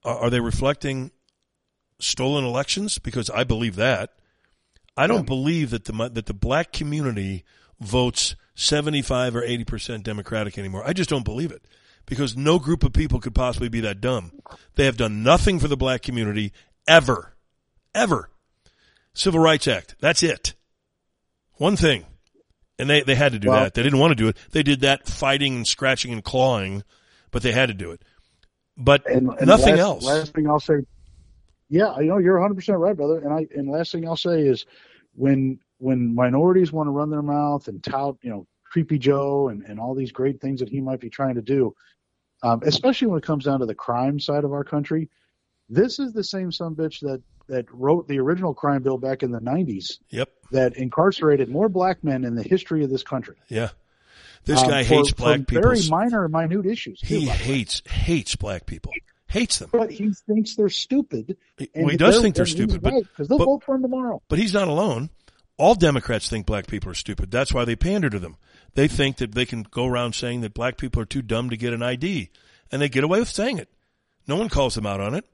Are, they reflecting stolen elections? Because I believe that. I don't believe that the that the black community votes 75 or 80% Democratic anymore. I just don't believe it because no group of people could possibly be that dumb. They have done nothing for the black community ever. Ever. Civil Rights Act. That's it. One thing. And they, they had to do Well- that. They didn't want to do it. They did that fighting and scratching and clawing, but they had to do it. But and, and nothing last, else. Last thing I'll say, yeah, you know, you're 100 percent right, brother. And I and last thing I'll say is when when minorities want to run their mouth and tout, you know, creepy Joe and and all these great things that he might be trying to do, um, especially when it comes down to the crime side of our country, this is the same son bitch that that wrote the original crime bill back in the 90s Yep. that incarcerated more black men in the history of this country. Yeah. This Um, guy for- hates for black people. Very minor, minute issues. He hates hates black people. Hates them. but he thinks they're stupid. Well, he does think they're stupid, but because they'll but- vote for him tomorrow. But he's not alone. All Democrats think black people are stupid. That's why they pander to them. They think that they can go around saying that black people are too dumb to get an ID, and they get away with saying it. No one calls them out on it.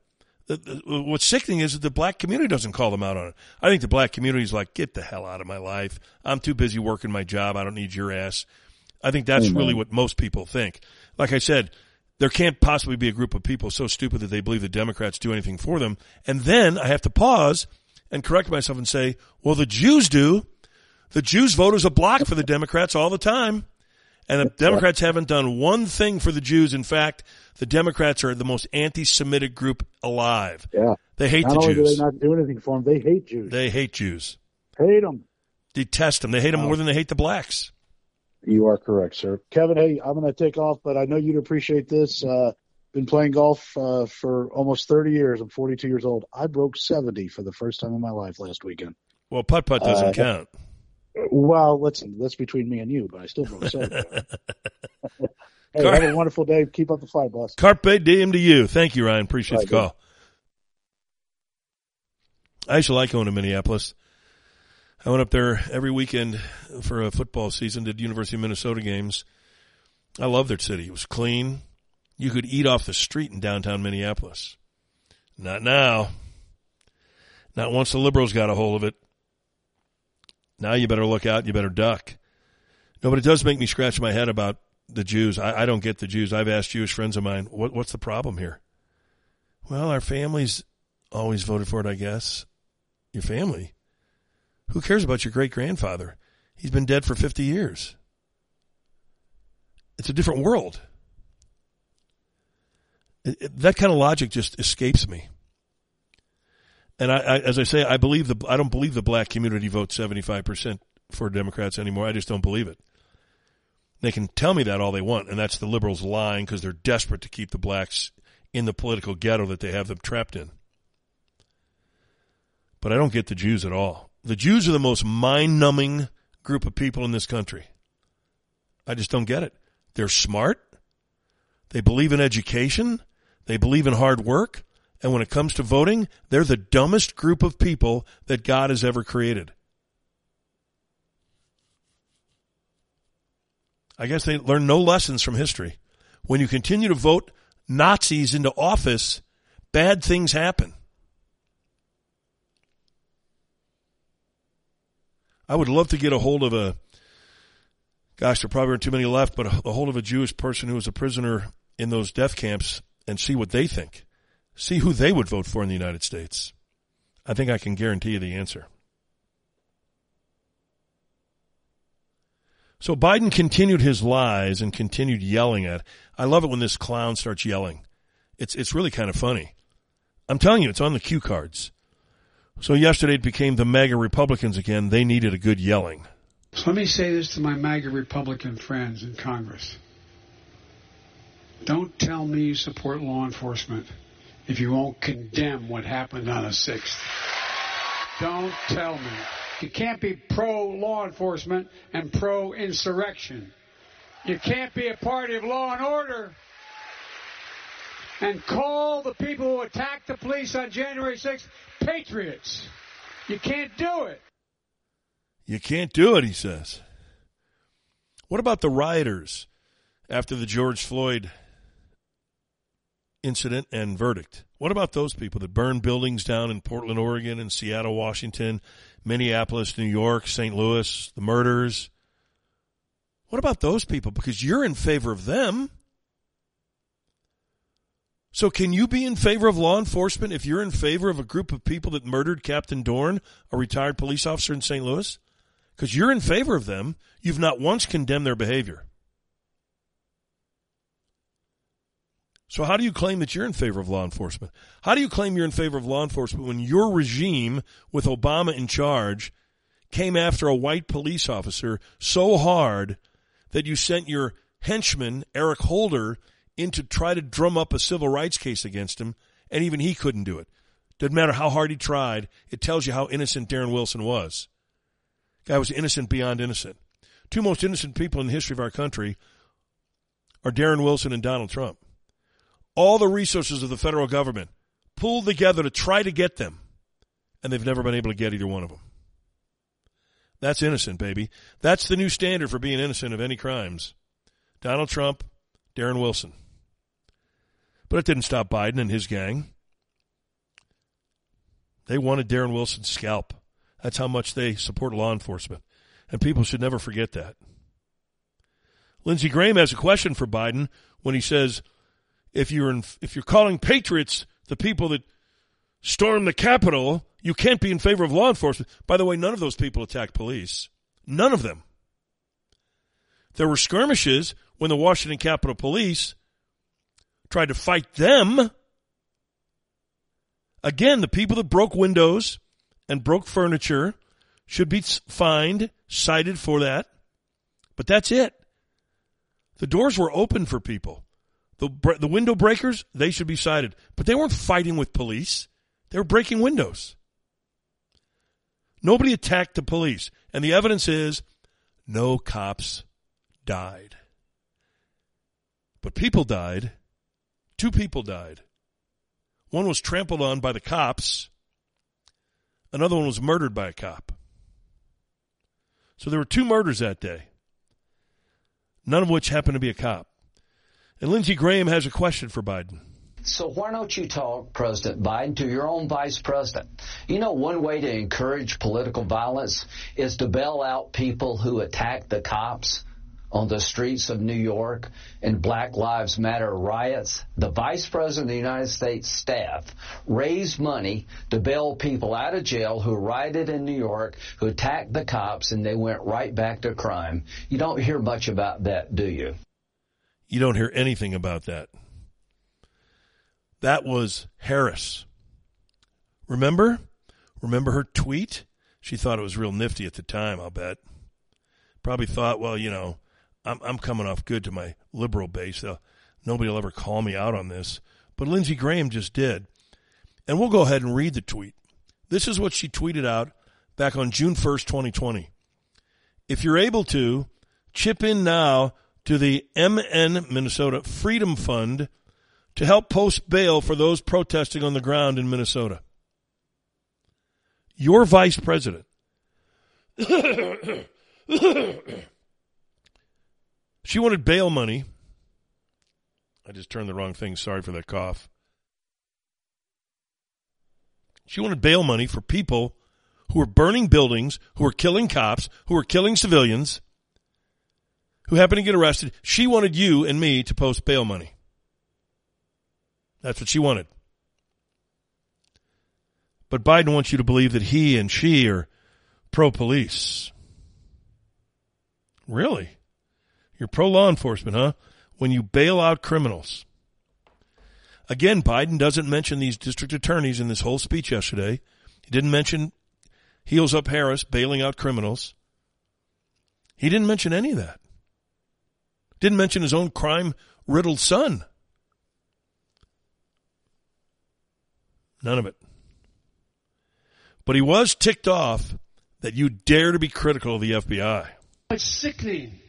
The- the- What's sickening is that the black community doesn't call them out on it. I think the black community is like, get the hell out of my life. I'm too busy working my job. I don't need your ass. I think that's Amen. really what most people think. Like I said, there can't possibly be a group of people so stupid that they believe the Democrats do anything for them. And then I have to pause and correct myself and say, well, the Jews do. The Jews vote as a block for the Democrats all the time. And the Democrats haven't done one thing for the Jews. In fact, the Democrats are the most anti-Semitic group alive. Yeah. They hate Not the only do Jews. they not do anything for them, they hate Jews. They hate Jews. hate them. Detest them. They hate them more than they hate the blacks. You are correct, sir. Kevin, hey, I'm going to take off, but I know you'd appreciate this. Uh, been playing golf uh, for almost 30 years. I'm 42 years old. I broke 70 for the first time in my life last weekend. Well, putt putt doesn't Uh, count. Well, listen, that's between me and you, but I still broke 70. hey, Car- have a wonderful day. Keep up the fight, boss. Carpe diem to you. Thank you, Ryan. Appreciate Bye, the call. I used to like going to Minneapolis. I went up there every weekend for a football season, did University of Minnesota games. I love their city. It was clean. You could eat off the street in downtown Minneapolis. Not now. Not once the liberals got a hold of it. Now you better look out. You better duck. No, but it does make me scratch my head about the Jews. I, I don't get the Jews. I've asked Jewish friends of mine, what, what's the problem here? Well, our families always voted for it, I guess. Your family? Who cares about your great grandfather? He's been dead for 50 years. It's a different world. It, it, that kind of logic just escapes me. And I, I, as I say, I believe the I don't believe the black community votes 75 percent for Democrats anymore. I just don't believe it. They can tell me that all they want, and that's the liberals lying because they're desperate to keep the blacks in the political ghetto that they have them trapped in. But I don't get the Jews at all. The Jews are the most mind numbing group of people in this country. I just don't get it. They're smart. They believe in education. They believe in hard work. And when it comes to voting, they're the dumbest group of people that God has ever created. I guess they learn no lessons from history. When you continue to vote Nazis into office, bad things happen. I would love to get a hold of a, gosh, there probably aren't too many left, but a, hold of a Jewish person who was a prisoner in those death camps and see what they think. See who they would vote for in the United States. I think I can guarantee you the answer. So Biden continued his lies and continued yelling at. I love it when this clown starts yelling. It's it's really kind of funny. I'm telling you, it's on the cue cards. So yesterday it became the MAGA Republicans again. They needed a good yelling. So let me say this to my MAGA Republican friends in Congress. Don't tell me you support law enforcement if you won't condemn what happened on the 6th. Don't tell me. You can't be pro law enforcement and pro insurrection. You can't be a party of law and order and call the people who attacked the police on January 6th patriots. You can't do it. You can't do it, he says. What about the rioters after the George Floyd incident and verdict? What about those people that burned buildings down in Portland, Oregon, and Seattle, Washington, Minneapolis, New York, St. Louis, the murders? What about those people? Because you're in favor of them. So can you be in favor of law enforcement if you're in favor of a group of people that murdered Captain Dorn, a retired police officer in St. Louis? Because you're in favor of them. You've not once condemned their behavior. So how do you claim that you're in favor of law enforcement? How do you claim you're in favor of law enforcement when your regime with Obama in charge came after a white police officer so hard that you sent your henchman, Eric Holder, in to try to drum up a civil rights case against him, and even he couldn't do it. Doesn't matter how hard he tried, it tells you how innocent Darren Wilson was. Guy was innocent beyond innocent. Two most innocent people in the history of our country are Darren Wilson and Donald Trump. All the resources of the federal government pulled together to try to get them, and they've never been able to get either one of them. That's innocent, baby. That's the new standard for being innocent of any crimes. Donald Trump, Darren Wilson. But it didn't stop Biden and his gang. They wanted Darren Wilson's scalp. That's how much they support law enforcement. And people should never forget that. Lindsey Graham has a question for Biden when he says, if you're in, if you're calling patriots the people that stormed the Capitol, you can't be in favor of law enforcement. By the way, none of those people attacked police. None of them. There were skirmishes when the Washington Capitol Police tried to fight them. Again, the people that broke windows and broke furniture should be fined, cited for that. But that's it. The doors were open for people. The, the window breakers, they should be cited. But they weren't fighting with police. They were breaking windows. Nobody attacked the police. And the evidence is no cops died. But people died Two people died. One was trampled on by the cops. Another one was murdered by a cop. So there were two murders that day, none of which happened to be a cop. And Lindsey Graham has a question for Biden. So why don't you talk, President Biden, to your own vice president? You know, one way to encourage political violence is to bail out people who attack the cops on the streets of New York in Black Lives Matter riots, the Vice President of the United States staff raised money to bail people out of jail who rioted in New York, who attacked the cops, and they went right back to crime. You don't hear much about that, do you? You don't hear anything about that. That was Harris. Remember? Remember her tweet? She thought it was real nifty at the time, I'll bet. Probably thought, well, you know, I'm, I'm coming off good to my liberal base. Uh, nobody will ever call me out on this. But Lindsey Graham just did. And we'll go ahead and read the tweet. This is what she tweeted out back on June 1st, 2020. If you're able to, chip in now to the MN Minnesota Freedom Fund to help post bail for those protesting on the ground in Minnesota. Your vice president. she wanted bail money. I just turned the wrong thing. Sorry for that cough. She wanted bail money for people who were burning buildings, who were killing cops, who were killing civilians, who happened to get arrested. She wanted you and me to post bail money. That's what she wanted. But Biden wants you to believe that he and she are pro police. Really? You're pro law enforcement, huh? When you bail out criminals. Again, Biden doesn't mention these district attorneys in this whole speech yesterday. He didn't mention heels up Harris bailing out criminals. He didn't mention any of that. Didn't mention his own crime riddled son. None of it. But he was ticked off that you dare to be critical of the FBI. It's sickening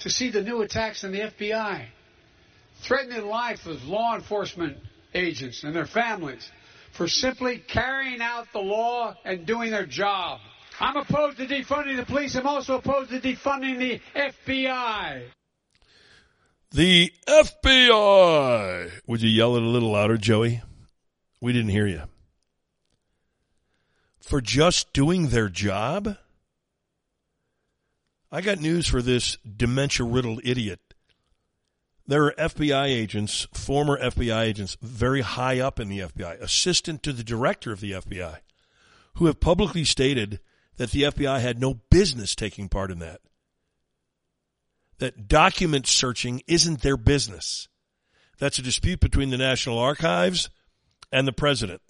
to see the new attacks on the FBI, threatening life of law enforcement agents and their families for simply carrying out the law and doing their job. I'm opposed to defunding the police. I'm also opposed to defunding the FBI. The FBI. Would you yell it a little louder, Joey? We didn't hear you. For just doing their job? I got news for this dementia riddled idiot. There are FBI agents, former FBI agents, very high up in the FBI, assistant to the director of the FBI, who have publicly stated that the FBI had no business taking part in that. That document searching isn't their business. That's a dispute between the National Archives and the president.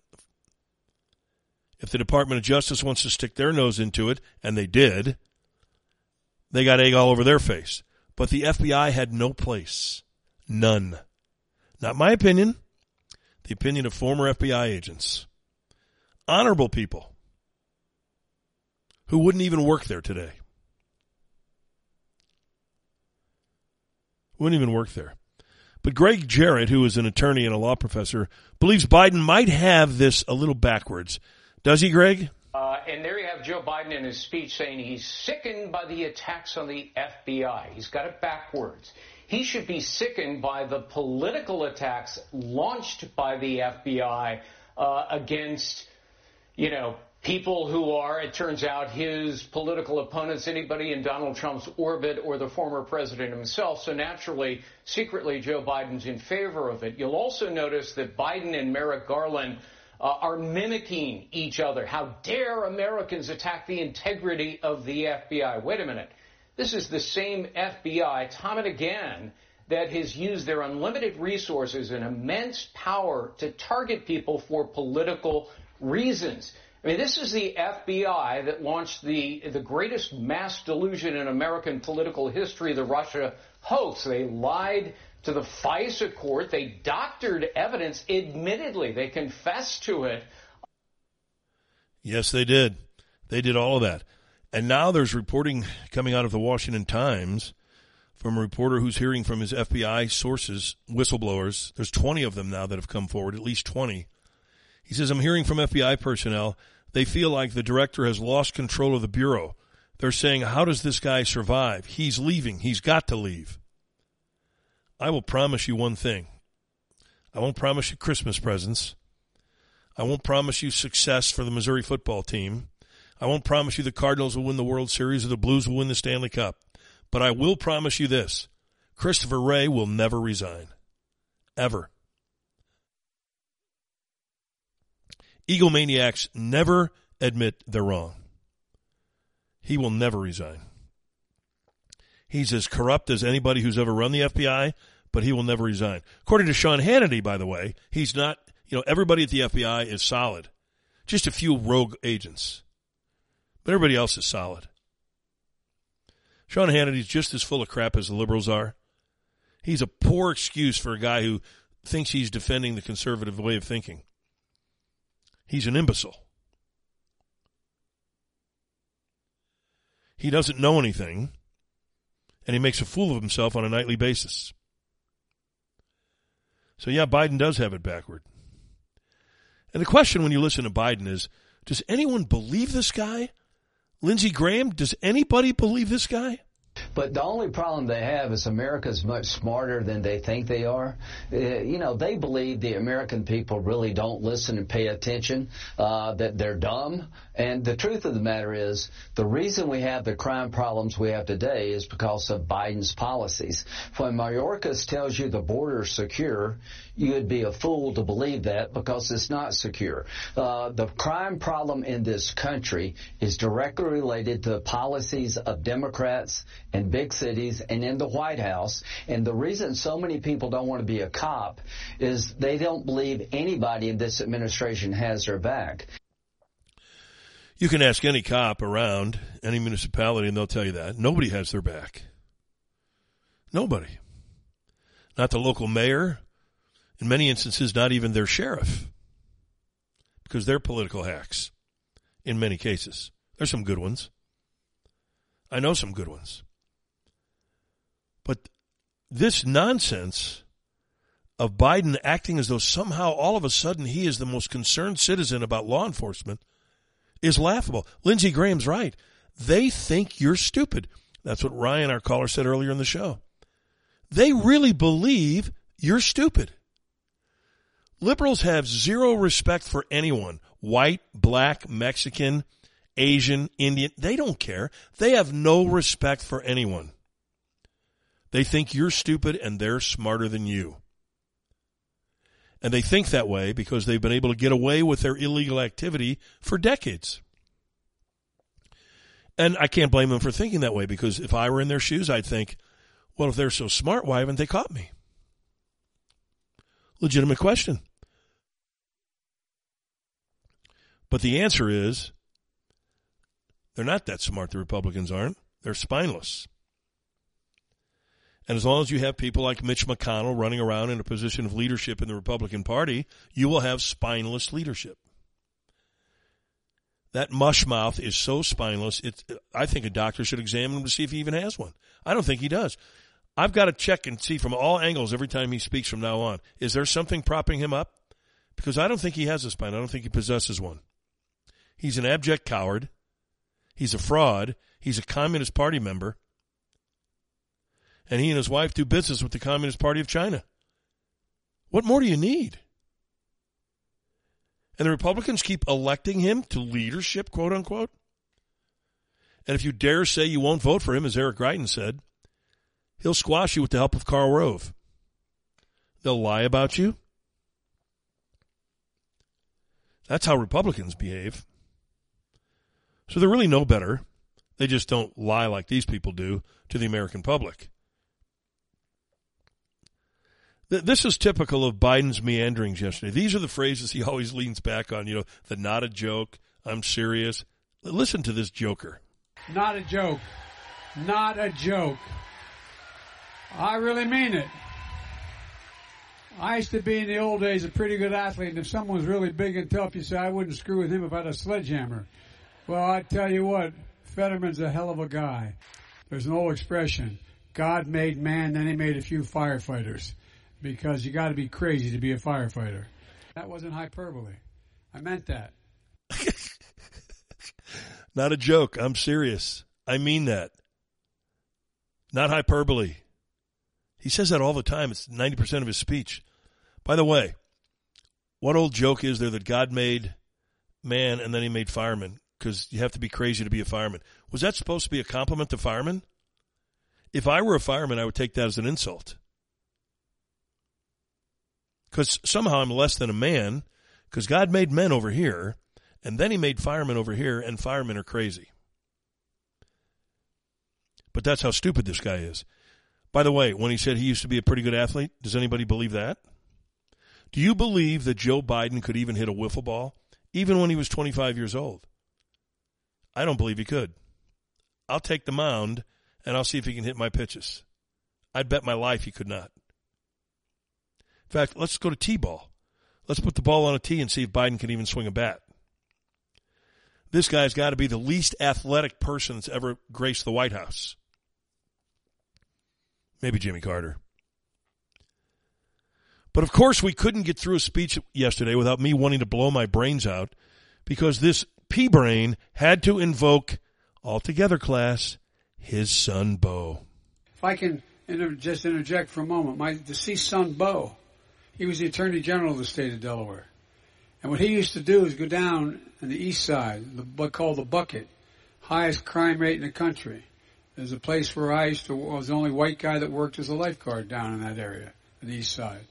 If the Department of Justice wants to stick their nose into it, and they did, they got egg all over their face. But the FBI had no place. None. Not my opinion. The opinion of former FBI agents. Honorable people who wouldn't even work there today. Wouldn't even work there. But Gregg Jarrett, who is an attorney and a law professor, believes Biden might have this a little backwards. Does he, Greg? Uh, and there you have Joe Biden in his speech saying he's sickened by the attacks on the FBI. He's got it backwards. He should be sickened by the political attacks launched by the FBI uh, against, you know, people who are, it turns out, his political opponents, anybody in Donald Trump's orbit or the former president himself. So naturally, secretly, Joe Biden's in favor of it. You'll also notice that Biden and Merrick Garland uh, are mimicking each other. How dare Americans attack the integrity of the FBI? Wait a minute. This is the same FBI, time and again, that has used their unlimited resources and immense power to target people for political reasons. I mean, this is the FBI that launched the, the greatest mass delusion in American political history, the Russia hoax. They lied to the FISA court. They doctored evidence, admittedly. They confessed to it. Yes, they did. They did all of that. And now there's reporting coming out of the Washington Times from a reporter who's hearing from his FBI sources, whistleblowers. There's 20 of them now that have come forward, at least 20. He says, I'm hearing from FBI personnel. They feel like the director has lost control of the Bureau. They're saying, How does this guy survive? He's leaving. He's got to leave. I will promise you one thing. I won't promise you Christmas presents. I won't promise you success for the Missouri football team. I won't promise you the Cardinals will win the World Series or the Blues will win the Stanley Cup. But I will promise you this Christopher Wray will never resign. Ever. Egomaniacs never admit they're wrong. He will never resign. He's as corrupt as anybody who's ever run the FBI, but he will never resign. According to Sean Hannity, by the way, he's not, you know, everybody at the FBI is solid. Just a few rogue agents. But everybody else is solid. Sean Hannity's just as full of crap as the liberals are. He's a poor excuse for a guy who thinks he's defending the conservative way of thinking. He's an imbecile. He doesn't know anything, and he makes a fool of himself on a nightly basis. So, yeah, Biden does have it backward. And the question when you listen to Biden is does anyone believe this guy? Lindsey Graham, does anybody believe this guy? But the only problem they have is America's much smarter than they think they are. Uh, you know, they believe the American people really don't listen and pay attention, uh, that they're dumb. And the truth of the matter is, the reason we have the crime problems we have today is because of Biden's policies. When Mayorkas tells you the border is secure, you would be a fool to believe that because it's not secure. Uh, the crime problem in this country is directly related to the policies of Democrats in big cities and in the White House. And the reason so many people don't want to be a cop is they don't believe anybody in this administration has their back. You can ask any cop around any municipality and they'll tell you that. Nobody has their back. Nobody. Not the local mayor. In many instances, not even their sheriff. Because they're political hacks. In many cases. There's some good ones. I know some good ones. But this nonsense of Biden acting as though somehow all of a sudden he is the most concerned citizen about law enforcement is laughable. Lindsey Graham's right. They think you're stupid. That's what Ryan, our caller, said earlier in the show. They really believe you're stupid. Liberals have zero respect for anyone, white, black, Mexican, Asian, Indian. They don't care. They have no respect for anyone. They think you're stupid and they're smarter than you. And they think that way because they've been able to get away with their illegal activity for decades. And I can't blame them for thinking that way because if I were in their shoes, I'd think, well, if they're so smart, why haven't they caught me? Legitimate question. But the answer is they're not that smart, the Republicans aren't. They're spineless. And as long as you have people like Mitch McConnell running around in a position of leadership in the Republican Party, you will have spineless leadership. That mush mouth is so spineless. It's, I think a doctor should examine him to see if he even has one. I don't think he does. I've got to check and see from all angles every time he speaks from now on. Is there something propping him up? Because I don't think he has a spine. I don't think he possesses one. He's an abject coward. He's a fraud. He's a Communist Party member and he and his wife do business with the Communist Party of China. What more do you need? And the Republicans keep electing him to leadership, quote unquote. And if you dare say you won't vote for him, as Eric Greitens said, he'll squash you with the help of Karl Rove. They'll lie about you. That's how Republicans behave. So they're really no better. They just don't lie like these people do to the American public. This is typical of Biden's meanderings yesterday. These are the phrases he always leans back on, you know, the not a joke, I'm serious. Listen to this joker. Not a joke. Not a joke. I really mean it. I used to be in the old days a pretty good athlete, and if someone was really big and tough, you say I wouldn't screw with him if I had a sledgehammer. Well, I tell you what, Fetterman's a hell of a guy. There's an old expression: God made man, then He made a few firefighters because you got to be crazy to be a firefighter. That wasn't hyperbole. I meant that. Not a joke. I'm serious. I mean that. Not hyperbole. He says that all the time. It's 90% of his speech. By the way, what old joke is there that God made man and then he made firemen? Because you have to be crazy to be a fireman. Was that supposed to be a compliment to firemen? if I were a fireman, I would take that as an insult. Because somehow I'm less than a man, because God made men over here, and then he made firemen over here, and firemen are crazy. But that's how stupid this guy is. By the way, when he said he used to be a pretty good athlete, does anybody believe that? Do you believe that Joe Biden could even hit a wiffle ball, even when he was 25 years old? I don't believe he could. I'll take the mound and I'll see if he can hit my pitches. I'd bet my life he could not. In fact, let's go to T-ball. Let's put the ball on a tee and see if Biden can even swing a bat. This guy's got to be the least athletic person that's ever graced the White House. Maybe Jimmy Carter. But of course, we couldn't get through a speech yesterday without me wanting to blow my brains out because this pea brain had to invoke, altogether class, his son Beau. If I can inter- just interject for a moment, my deceased son Beau, he was the Attorney General of the state of Delaware. And what he used to do is go down on the east side, the, what called the Bucket, highest crime rate in the country. There's a place where I used to, I was the only white guy that worked as a lifeguard down in that area, on the east side.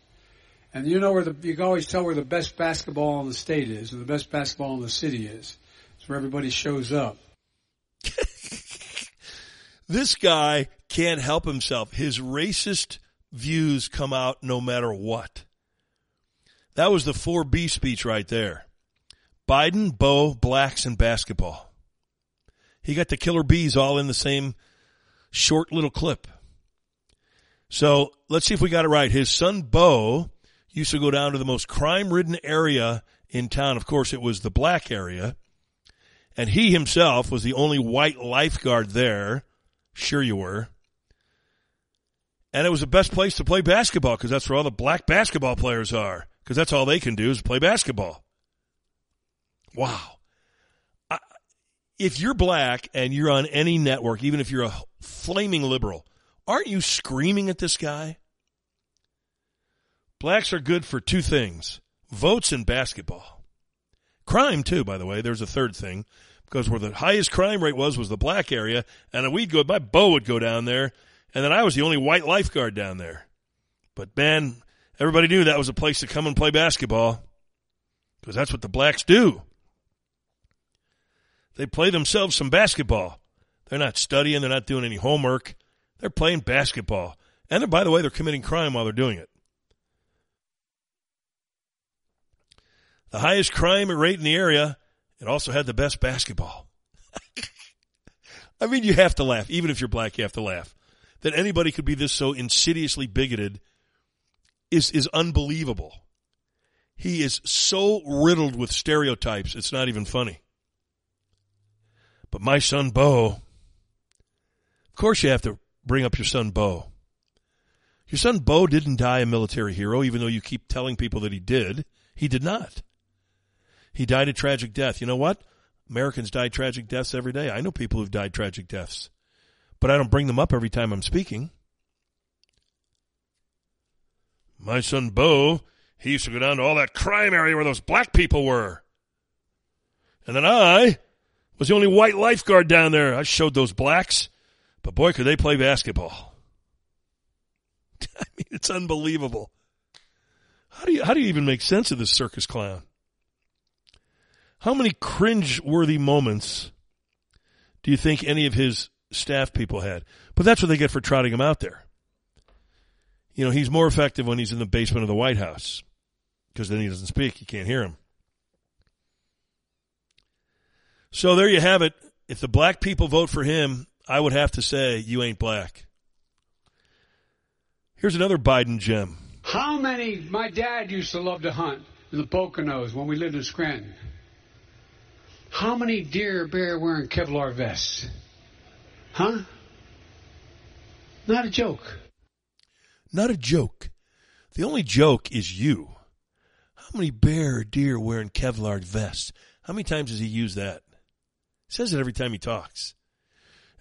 And you know where the, you can always tell where the best basketball in the state is, or the best basketball in the city is. It's where everybody shows up. This guy can't help himself. His racist views come out no matter what. That was the 4B speech right there. Biden, Beau, blacks, and basketball. He got the killer bees all in the same short little clip. So let's see if we got it right. His son Beau used to go down to the most crime ridden area in town. Of course, it was the black area. And he himself was the only white lifeguard there. Sure you were. And it was the best place to play basketball because that's where all the black basketball players are because that's all they can do is play basketball. Wow. I, if you're black and you're on any network, even if you're a flaming liberal, aren't you screaming at this guy? Blacks are good for two things votes and basketball. Crime, too, by the way. There's a third thing because where the highest crime rate was was the black area, and we'd go, my Beau would go down there, and then I was the only white lifeguard down there. But man, everybody knew that was a place to come and play basketball because that's what the blacks do. They play themselves some basketball. They're not studying. They're not doing any homework. They're playing basketball. And by the way, they're committing crime while they're doing it. The highest crime rate in the area. It also had the best basketball. I mean, you have to laugh. Even if you're black, you have to laugh. That anybody could be this so insidiously bigoted is, is unbelievable. He is so riddled with stereotypes, it's not even funny. But my son Beau, of course you have to bring up your son Beau. Your son Beau didn't die a military hero, even though you keep telling people that he did. He did not. He died a tragic death. You know what? Americans die tragic deaths every day. I know people who've died tragic deaths, but I don't bring them up every time I'm speaking. My son Beau, he used to go down to all that crime area where those black people were. And then I was the only white lifeguard down there. I showed those blacks, but boy, could they play basketball. I mean, it's unbelievable. How do you, how do you even make sense of this circus clown? How many cringe-worthy moments do you think any of his staff people had? But that's what they get for trotting him out there. You know, he's more effective when he's in the basement of the White House because then he doesn't speak. You can't hear him. So there you have it. If the black people vote for him, I would have to say you ain't black. Here's another Biden gem. How many, my dad used to love to hunt in the Poconos when we lived in Scranton. How many deer bear wearing Kevlar vests? Huh? Not a joke. Not a joke. The only joke is you. How many bear or deer wearing Kevlar vests? How many times does he use that? He says it every time he talks.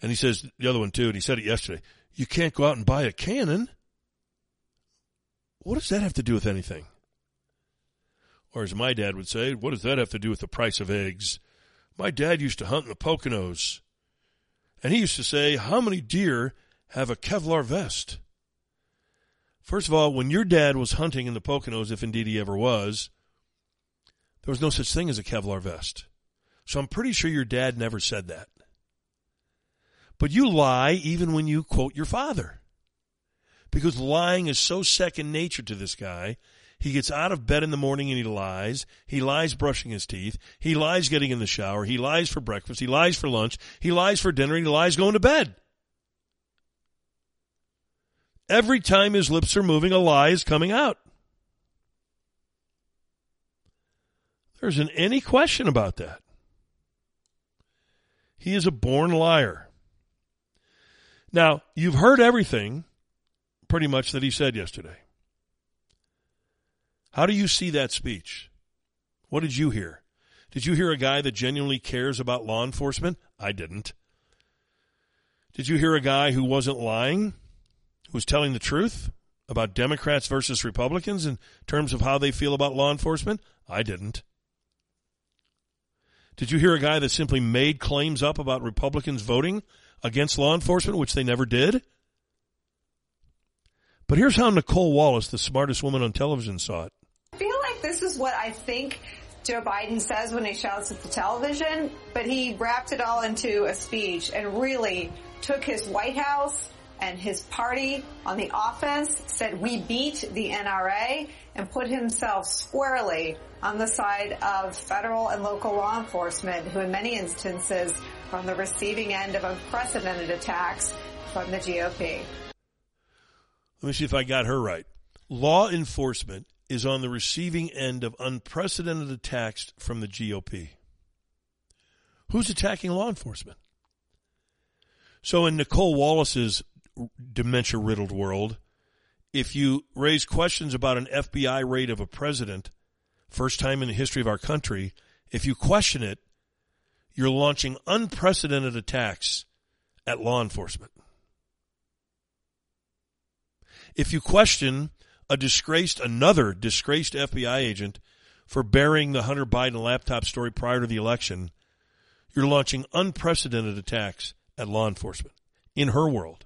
And he says the other one too, and he said it yesterday. You can't go out and buy a cannon. What does that have to do with anything? Or as my dad would say, what does that have to do with the price of eggs? My dad used to hunt in the Poconos. And he used to say, how many deer have a Kevlar vest? First of all, when your dad was hunting in the Poconos, if indeed he ever was, there was no such thing as a Kevlar vest. So I'm pretty sure your dad never said that. But you lie even when you quote your father. Because lying is so second nature to this guy. He gets out of bed in the morning and he lies. He lies brushing his teeth. He lies getting in the shower. He lies for breakfast. He lies for lunch. He lies for dinner. He lies going to bed. Every time his lips are moving, a lie is coming out. There isn't any question about that. He is a born liar. Now, you've heard everything pretty much that he said yesterday. How do you see that speech? What did you hear? Did you hear a guy that genuinely cares about law enforcement? I didn't. Did you hear a guy who wasn't lying, was telling the truth about Democrats versus Republicans in terms of how they feel about law enforcement? I didn't. Did you hear a guy that simply made claims up about Republicans voting against law enforcement, which they never did? But here's how Nicolle Wallace, the smartest woman on television, saw it. I feel like this is what I think Joe Biden says when he shouts at the television, but he wrapped it all into a speech and really took his White House and his party on the offense, said we beat the NRA, and put himself squarely on the side of federal and local law enforcement, who in many instances are on the receiving end of unprecedented attacks from the GOP. Let me see if I got her right. Law enforcement is on the receiving end of unprecedented attacks from the GOP. Who's attacking law enforcement? So, in Nicolle Wallace's dementia riddled world, if you raise questions about an FBI raid of a president, first time in the history of our country, if you question it, you're launching unprecedented attacks at law enforcement. If you question a disgraced, another disgraced FBI agent for burying the Hunter Biden laptop story prior to the election, you're launching unprecedented attacks at law enforcement in her world.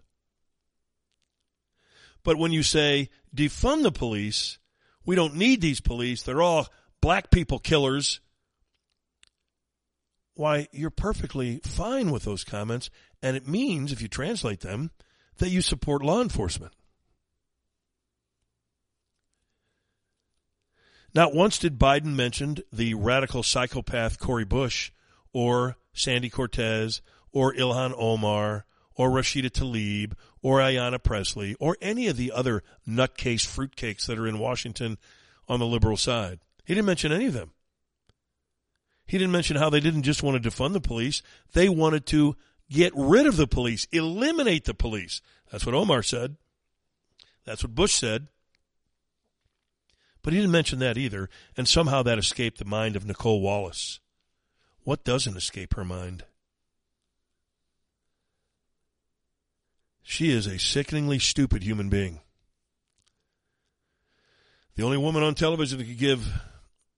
But when you say defund the police, we don't need these police, they're all black people killers. Why, you're perfectly fine with those comments, and it means, if you translate them, that you support law enforcement. Not once did Biden mention the radical psychopath Cori Bush or Sandy Cortez or Ilhan Omar or Rashida Tlaib or Ayanna Pressley or any of the other nutcase fruitcakes that are in Washington on the liberal side. He didn't mention any of them. He didn't mention how they didn't just want to defund the police. They wanted to get rid of the police, eliminate the police. That's what Omar said. That's what Bush said. But he didn't mention that either, and somehow that escaped the mind of Nicolle Wallace. What doesn't escape her mind? She is a sickeningly stupid human being. The only woman on television that could give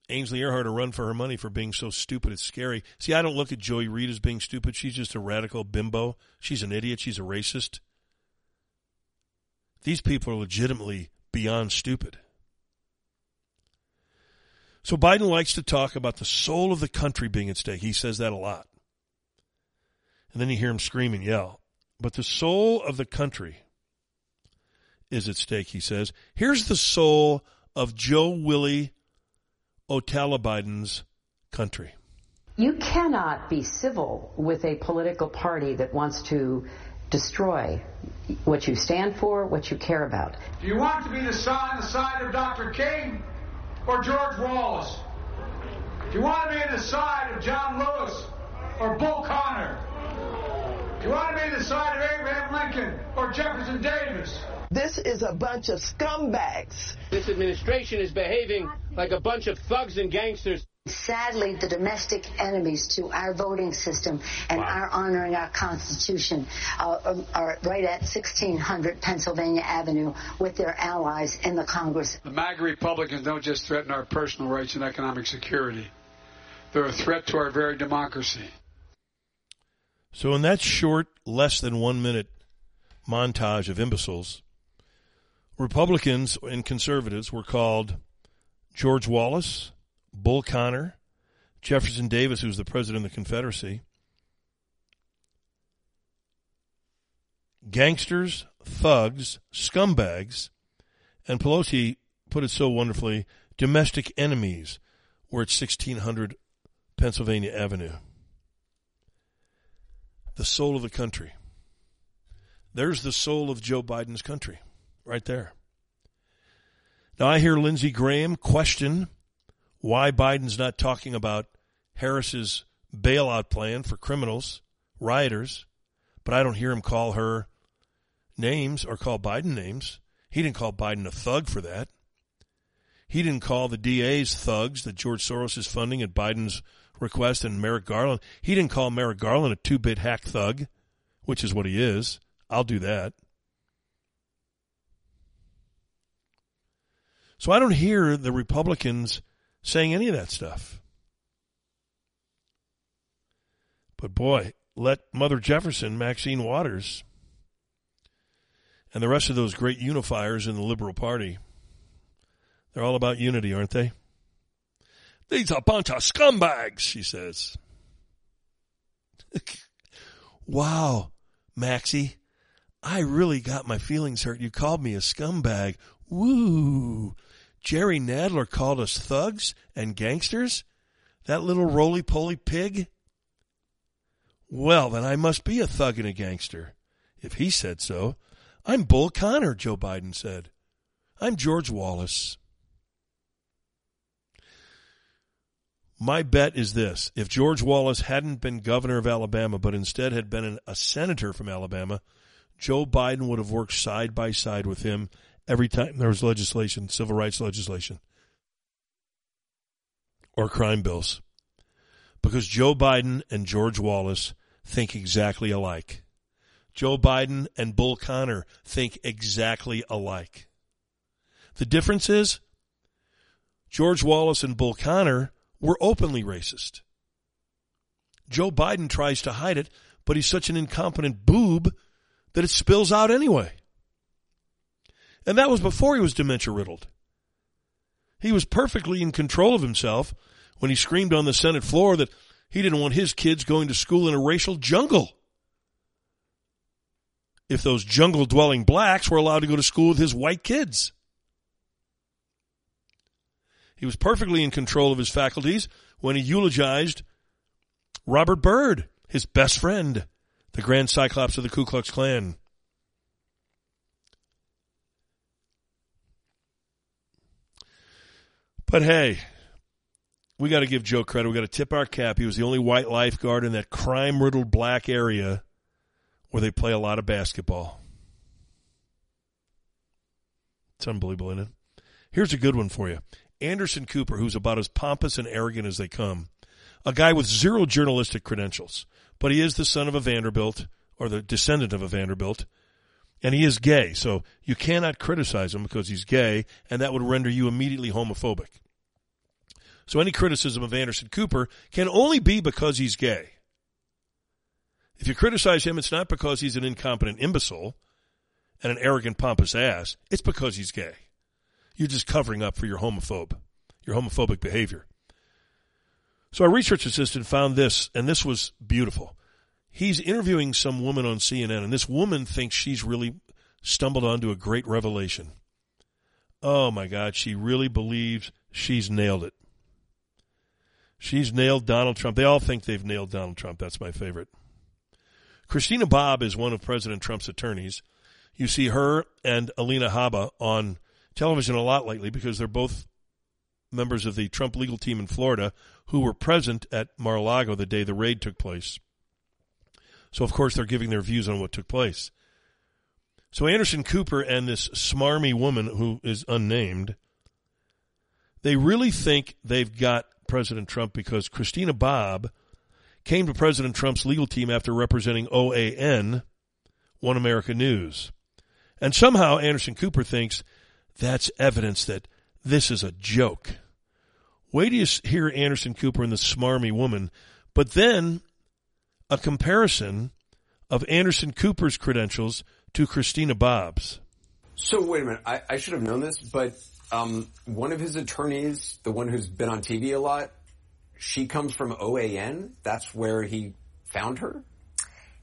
Ainsley Earhardt a run for her money for being so stupid, it's scary. See, I don't look at Joy Reid as being stupid. She's just a radical bimbo. She's an idiot. She's a racist. These people are legitimately beyond stupid. So Biden likes to talk about the soul of the country being at stake. He says that a lot. And then you hear him scream and yell. But the soul of the country is at stake, he says. Here's the soul of Joe Willie Otala Biden's country. You cannot be civil with a political party that wants to destroy what you stand for, what you care about. Do you want to be the side, the side of Dr. King? or George Wallace? Do you want to be on the side of John Lewis or Bull Connor? Do you want to be the side of Abraham Lincoln or Jefferson Davis? This is a bunch of scumbags. This administration is behaving like a bunch of thugs and gangsters. Sadly, the domestic enemies to our voting system and wow. our honoring our Constitution uh, um, are right at 1600 Pennsylvania Avenue with their allies in the Congress. The MAGA Republicans don't just threaten our personal rights and economic security, they're a threat to our very democracy. So, in that short, less than one minute montage of imbeciles. Republicans and conservatives were called George Wallace, Bull Connor, Jefferson Davis, who was the president of the Confederacy, gangsters, thugs, scumbags, and Pelosi put it so wonderfully, domestic enemies were at 1600 Pennsylvania Avenue. The soul of the country. There's the soul of Joe Biden's country, right there. Now I hear Lindsey Graham question why Biden's not talking about Harris's bailout plan for criminals, rioters, but I don't hear him call her names or call Biden names. He didn't call Biden a thug for that. He didn't call the DAs thugs that George Soros is funding at Biden's request and Merrick Garland. He didn't call Merrick Garland a two bit hack thug, which is what he is. I'll do that. So I don't hear the Republicans saying any of that stuff. But boy, let Mother Jefferson, Maxine Waters, and the rest of those great unifiers in the Liberal Party, they're all about unity, aren't they? These are a bunch of scumbags, she says. wow, Maxie, I really got my feelings hurt. You called me a scumbag. Woo! Jerry Nadler called us thugs and gangsters? That little roly poly pig? Well, then I must be a thug and a gangster. If he said so. I'm Bull Connor, Joe Biden said. I'm George Wallace. My bet is this. If George Wallace hadn't been governor of Alabama, but instead had been an, a senator from Alabama, Joe Biden would have worked side by side with him every time there was legislation, civil rights legislation, or crime bills. Because Joe Biden and George Wallace think exactly alike. Joe Biden and Bull Connor think exactly alike. The difference is George Wallace and Bull Connor were openly racist. Joe Biden tries to hide it, but he's such an incompetent boob that it spills out anyway. And that was before he was dementia riddled. He was perfectly in control of himself when he screamed on the Senate floor that he didn't want his kids going to school in a racial jungle. If those jungle dwelling blacks were allowed to go to school with his white kids. He was perfectly in control of his faculties when he eulogized Robert Byrd, his best friend, the Grand Cyclops of the Ku Klux Klan. But hey, we got to give Joe credit. We got to tip our cap. He was the only white lifeguard in that crime riddled black area where they play a lot of basketball. It's unbelievable, isn't it? Here's a good one for you. Anderson Cooper, who's about as pompous and arrogant as they come, a guy with zero journalistic credentials, but he is the son of a Vanderbilt or the descendant of a Vanderbilt, and he is gay. So you cannot criticize him because he's gay, and that would render you immediately homophobic. So any criticism of Anderson Cooper can only be because he's gay. If you criticize him, it's not because he's an incompetent imbecile and an arrogant, pompous ass. It's because he's gay. You're just covering up for your homophobe, your homophobic behavior. So our research assistant found this, and this was beautiful. He's interviewing some woman on CNN, and this woman thinks she's really stumbled onto a great revelation. Oh my God, she really believes she's nailed it. She's nailed Donald Trump. They all think they've nailed Donald Trump. That's my favorite. Christina Bobb is one of President Trump's attorneys. You see her and Alina Habba on television a lot lately because they're both members of the Trump legal team in Florida who were present at Mar-a-Lago the day the raid took place. So, of course, they're giving their views on what took place. So, Anderson Cooper and this smarmy woman who is unnamed, they really think they've got President Trump because Christina Bobb came to President Trump's legal team after representing OAN, One America News. And somehow Anderson Cooper thinks that's evidence that this is a joke. Wait till you hear Anderson Cooper and the smarmy woman, but then a comparison of Anderson Cooper's credentials to Christina Bobbs. So wait a minute, I, I should have known this, but um, one of his attorneys, the one who's been on TV a lot, she comes from OAN. That's where he found her.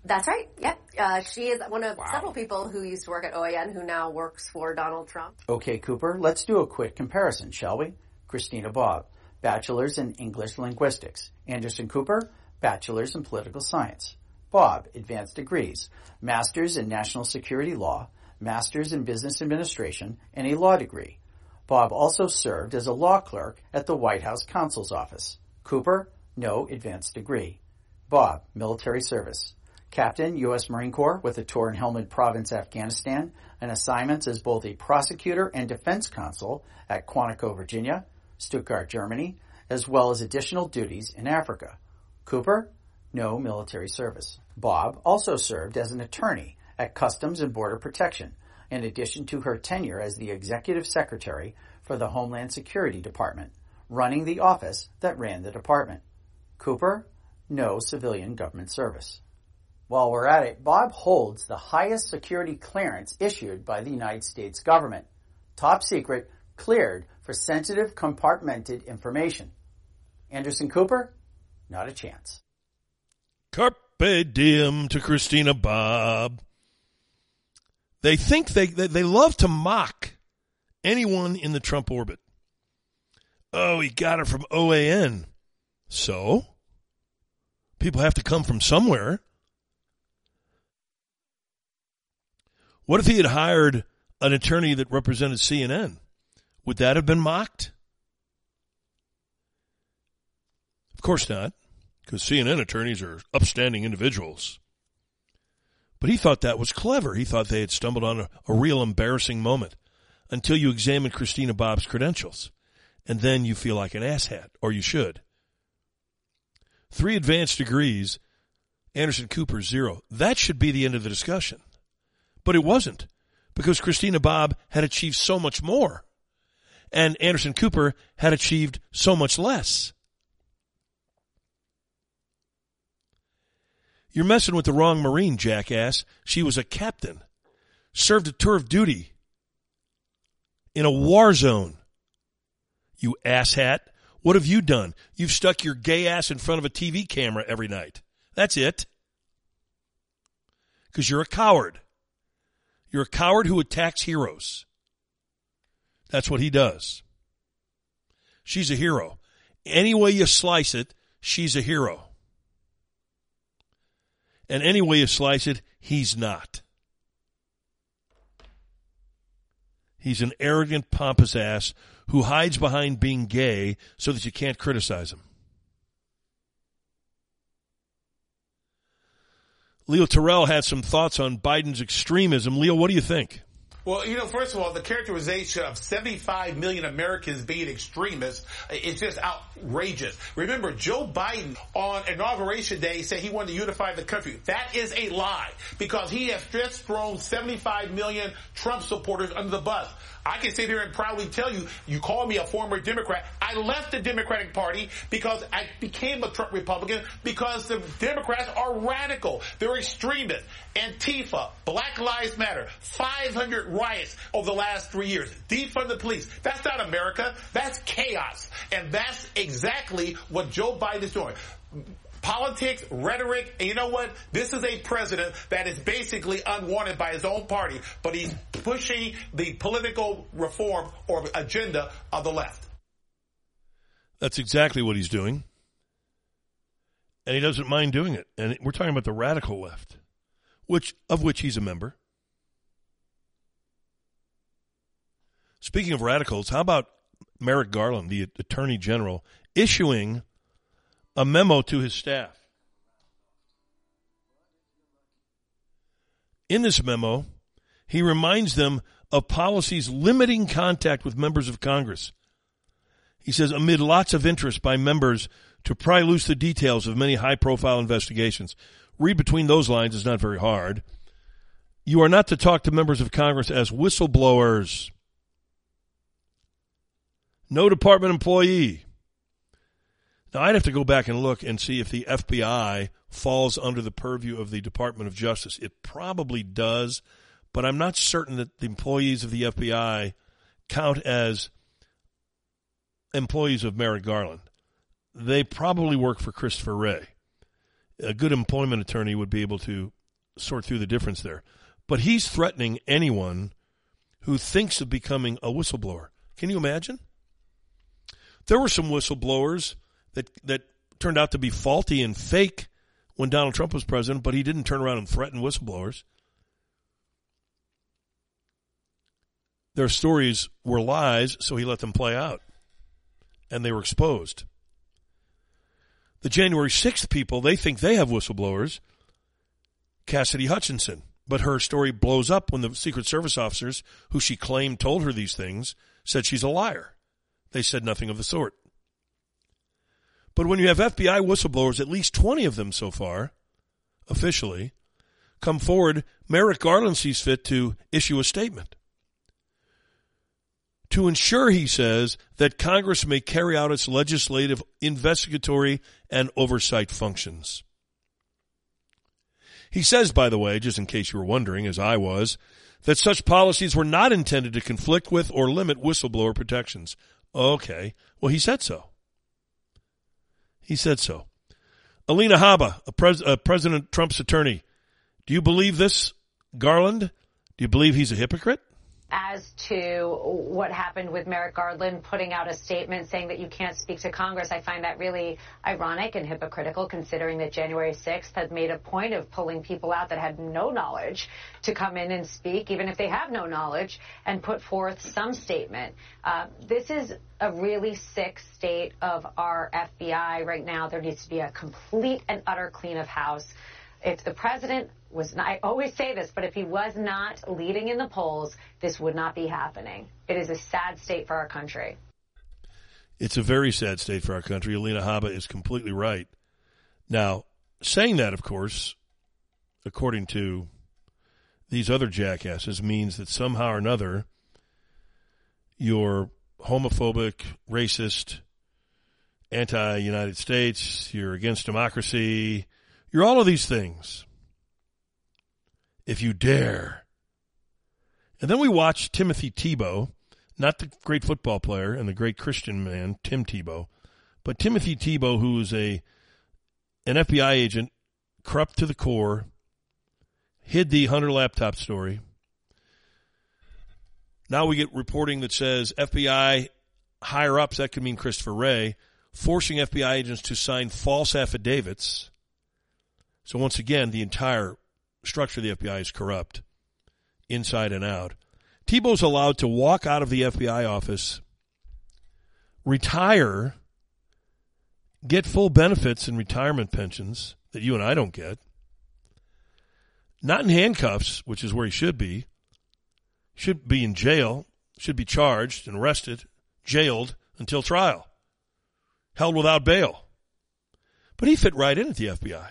That's right. Yep. Uh, she is one of several people who used to work at OAN who now works for Donald Trump. Okay, Cooper, let's do a quick comparison, shall we? Christina Bobb, bachelor's in English linguistics. Anderson Cooper, bachelor's in political science. Bobb, advanced degrees, master's in national security law, master's in business administration, and a law degree. Bobb also served as a law clerk at the White House counsel's office. Cooper, no advanced degree. Bobb, military service. Captain, U.S. Marine Corps with a tour in Helmand Province, Afghanistan, and assignments as both a prosecutor and defense counsel at Quantico, Virginia, Stuttgart, Germany, as well as additional duties in Africa. Cooper, no military service. Bobb also served as an attorney at Customs and Border Protection, in addition to her tenure as the executive secretary for the Homeland Security Department, running the office that ran the department. Cooper, no civilian government service. While we're at it, Bobb holds the highest security clearance issued by the United States government. Top secret, cleared for sensitive compartmented information. Anderson Cooper? Not a chance. Carpe diem to Christina Bobb. They think they, they, they love to mock anyone in the Trump orbit. Oh, he got it from OAN. So? People have to come from somewhere. What if he had hired an attorney that represented CNN? Would that have been mocked? Of course not, because CNN attorneys are upstanding individuals. But he thought that was clever. He thought they had stumbled on a, a real embarrassing moment until you examine Christina Bobb's credentials. And then you feel like an asshat, or you should. Three advanced degrees, Anderson Cooper zero. That should be the end of the discussion. But it wasn't because Christina Bobb had achieved so much more and Anderson Cooper had achieved so much less. You're messing with the wrong Marine, jackass. She was a captain, served a tour of duty in a war zone. You asshat. What have you done? You've stuck your gay ass in front of a TV camera every night. That's it. Because you're a coward. You're a coward who attacks heroes. That's what he does. She's a hero. Any way you slice it, she's a hero. And any way you slice it, he's not. He's an arrogant, pompous ass who hides behind being gay so that you can't criticize him. Leo Terrell had some thoughts on Biden's extremism. Leo, what do you think? Well, you know, first of all, the characterization of 75 million Americans being extremists is just outrageous. Remember, Joe Biden on inauguration day said he wanted to unify the country. That is a lie because he has just thrown 75 million Trump supporters under the bus. I can sit here and proudly tell you, you call me a former Democrat. I left the Democratic Party because I became a Trump Republican because the Democrats are radical. They're extremists. Antifa, Black Lives Matter, 500 riots over the last three years. Defund the police. That's not America. That's chaos. And that's exactly what Joe Biden is doing politics, rhetoric, and you know what? This is a president that is basically unwanted by his own party, but he's pushing the political reform or agenda of the left. That's exactly what he's doing. And he doesn't mind doing it. And we're talking about the radical left, which of which he's a member. Speaking of radicals, how about Merrick Garland, the Attorney General, issuing a memo to his staff? In this memo, he reminds them of policies limiting contact with members of Congress. He says, amid lots of interest by members to pry loose the details of many high profile investigations. Read between those lines is not very hard. You are not to talk to members of Congress as whistleblowers no department employee. Now, I'd have to go back and look and see if the FBI falls under the purview of the Department of Justice. It probably does, but I'm not certain that the employees of the FBI count as employees of Merrick Garland. They probably work for Christopher Wray. A good employment attorney would be able to sort through the difference there. But he's threatening anyone who thinks of becoming a whistleblower. Can you imagine? There were some whistleblowers that that turned out to be faulty and fake when Donald Trump was president, but he didn't turn around and threaten whistleblowers. Their stories were lies, so he let them play out. And they were exposed. The January 6th people, they think they have whistleblowers. Cassidy Hutchinson. But her story blows up when the Secret Service officers, who she claimed told her these things, said she's a liar. They said nothing of the sort. But when you have FBI whistleblowers, at least 20 of them so far, officially, come forward, Merrick Garland sees fit to issue a statement. To ensure, he says, that Congress may carry out its legislative, investigatory, and oversight functions. He says, by the way, just in case you were wondering, as I was, that such policies were not intended to conflict with or limit whistleblower protections. Okay. Well, he said so. He said so. Alina Habba, a pres- a President Trump's attorney. Do you believe this, Garland? Do you believe he's a hypocrite? As to what happened with Merrick Garland putting out a statement saying that you can't speak to Congress. I find that really ironic and hypocritical considering that January 6th had made a point of pulling people out that had no knowledge to come in and speak, even if they have no knowledge, and put forth some statement. Uh, this is a really sick state of our FBI right now. There needs to be a complete and utter clean of house if the president was not, I always say this, but if he was not leading in the polls, this would not be happening. It is a sad state for our country. It's a very sad state for our country. Alina Habba is completely right. Now, saying that, of course, according to these other jackasses, means that somehow or another you're homophobic, racist, anti United States, you're against democracy, you're all of these things. If you dare. And then we watch Timothy Tebow, not the great football player and the great Christian man, Tim Tebow, but Timothy Tebow, who is a an FBI agent, corrupt to the core, hid the Hunter laptop story. Now we get reporting that says FBI higher ups, that could mean Christopher Wray, forcing FBI agents to sign false affidavits so once again, the entire structure of the FBI is corrupt, inside and out. Tebow's allowed to walk out of the FBI office, retire, get full benefits and retirement pensions that you and I don't get, not in handcuffs, which is where he should be, should be in jail, should be charged and arrested, jailed until trial, held without bail. But he fit right in at the FBI.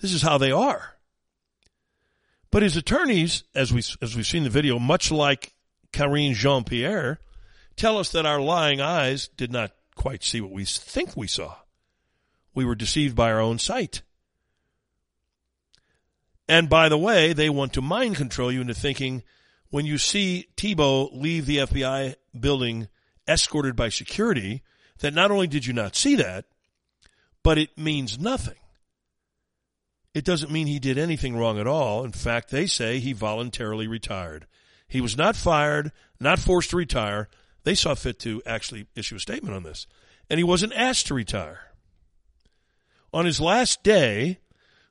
This is how they are. But his attorneys, as we as we've seen the video, much like Karine Jean Pierre, tell us that our lying eyes did not quite see what we think we saw. We were deceived by our own sight. And by the way, they want to mind control you into thinking when you see Tebow leave the FBI building escorted by security, that not only did you not see that, but it means nothing it doesn't mean he did anything wrong at all. In fact, they say he voluntarily retired. He was not fired, not forced to retire. They saw fit to actually issue a statement on this. And he wasn't asked to retire. On his last day,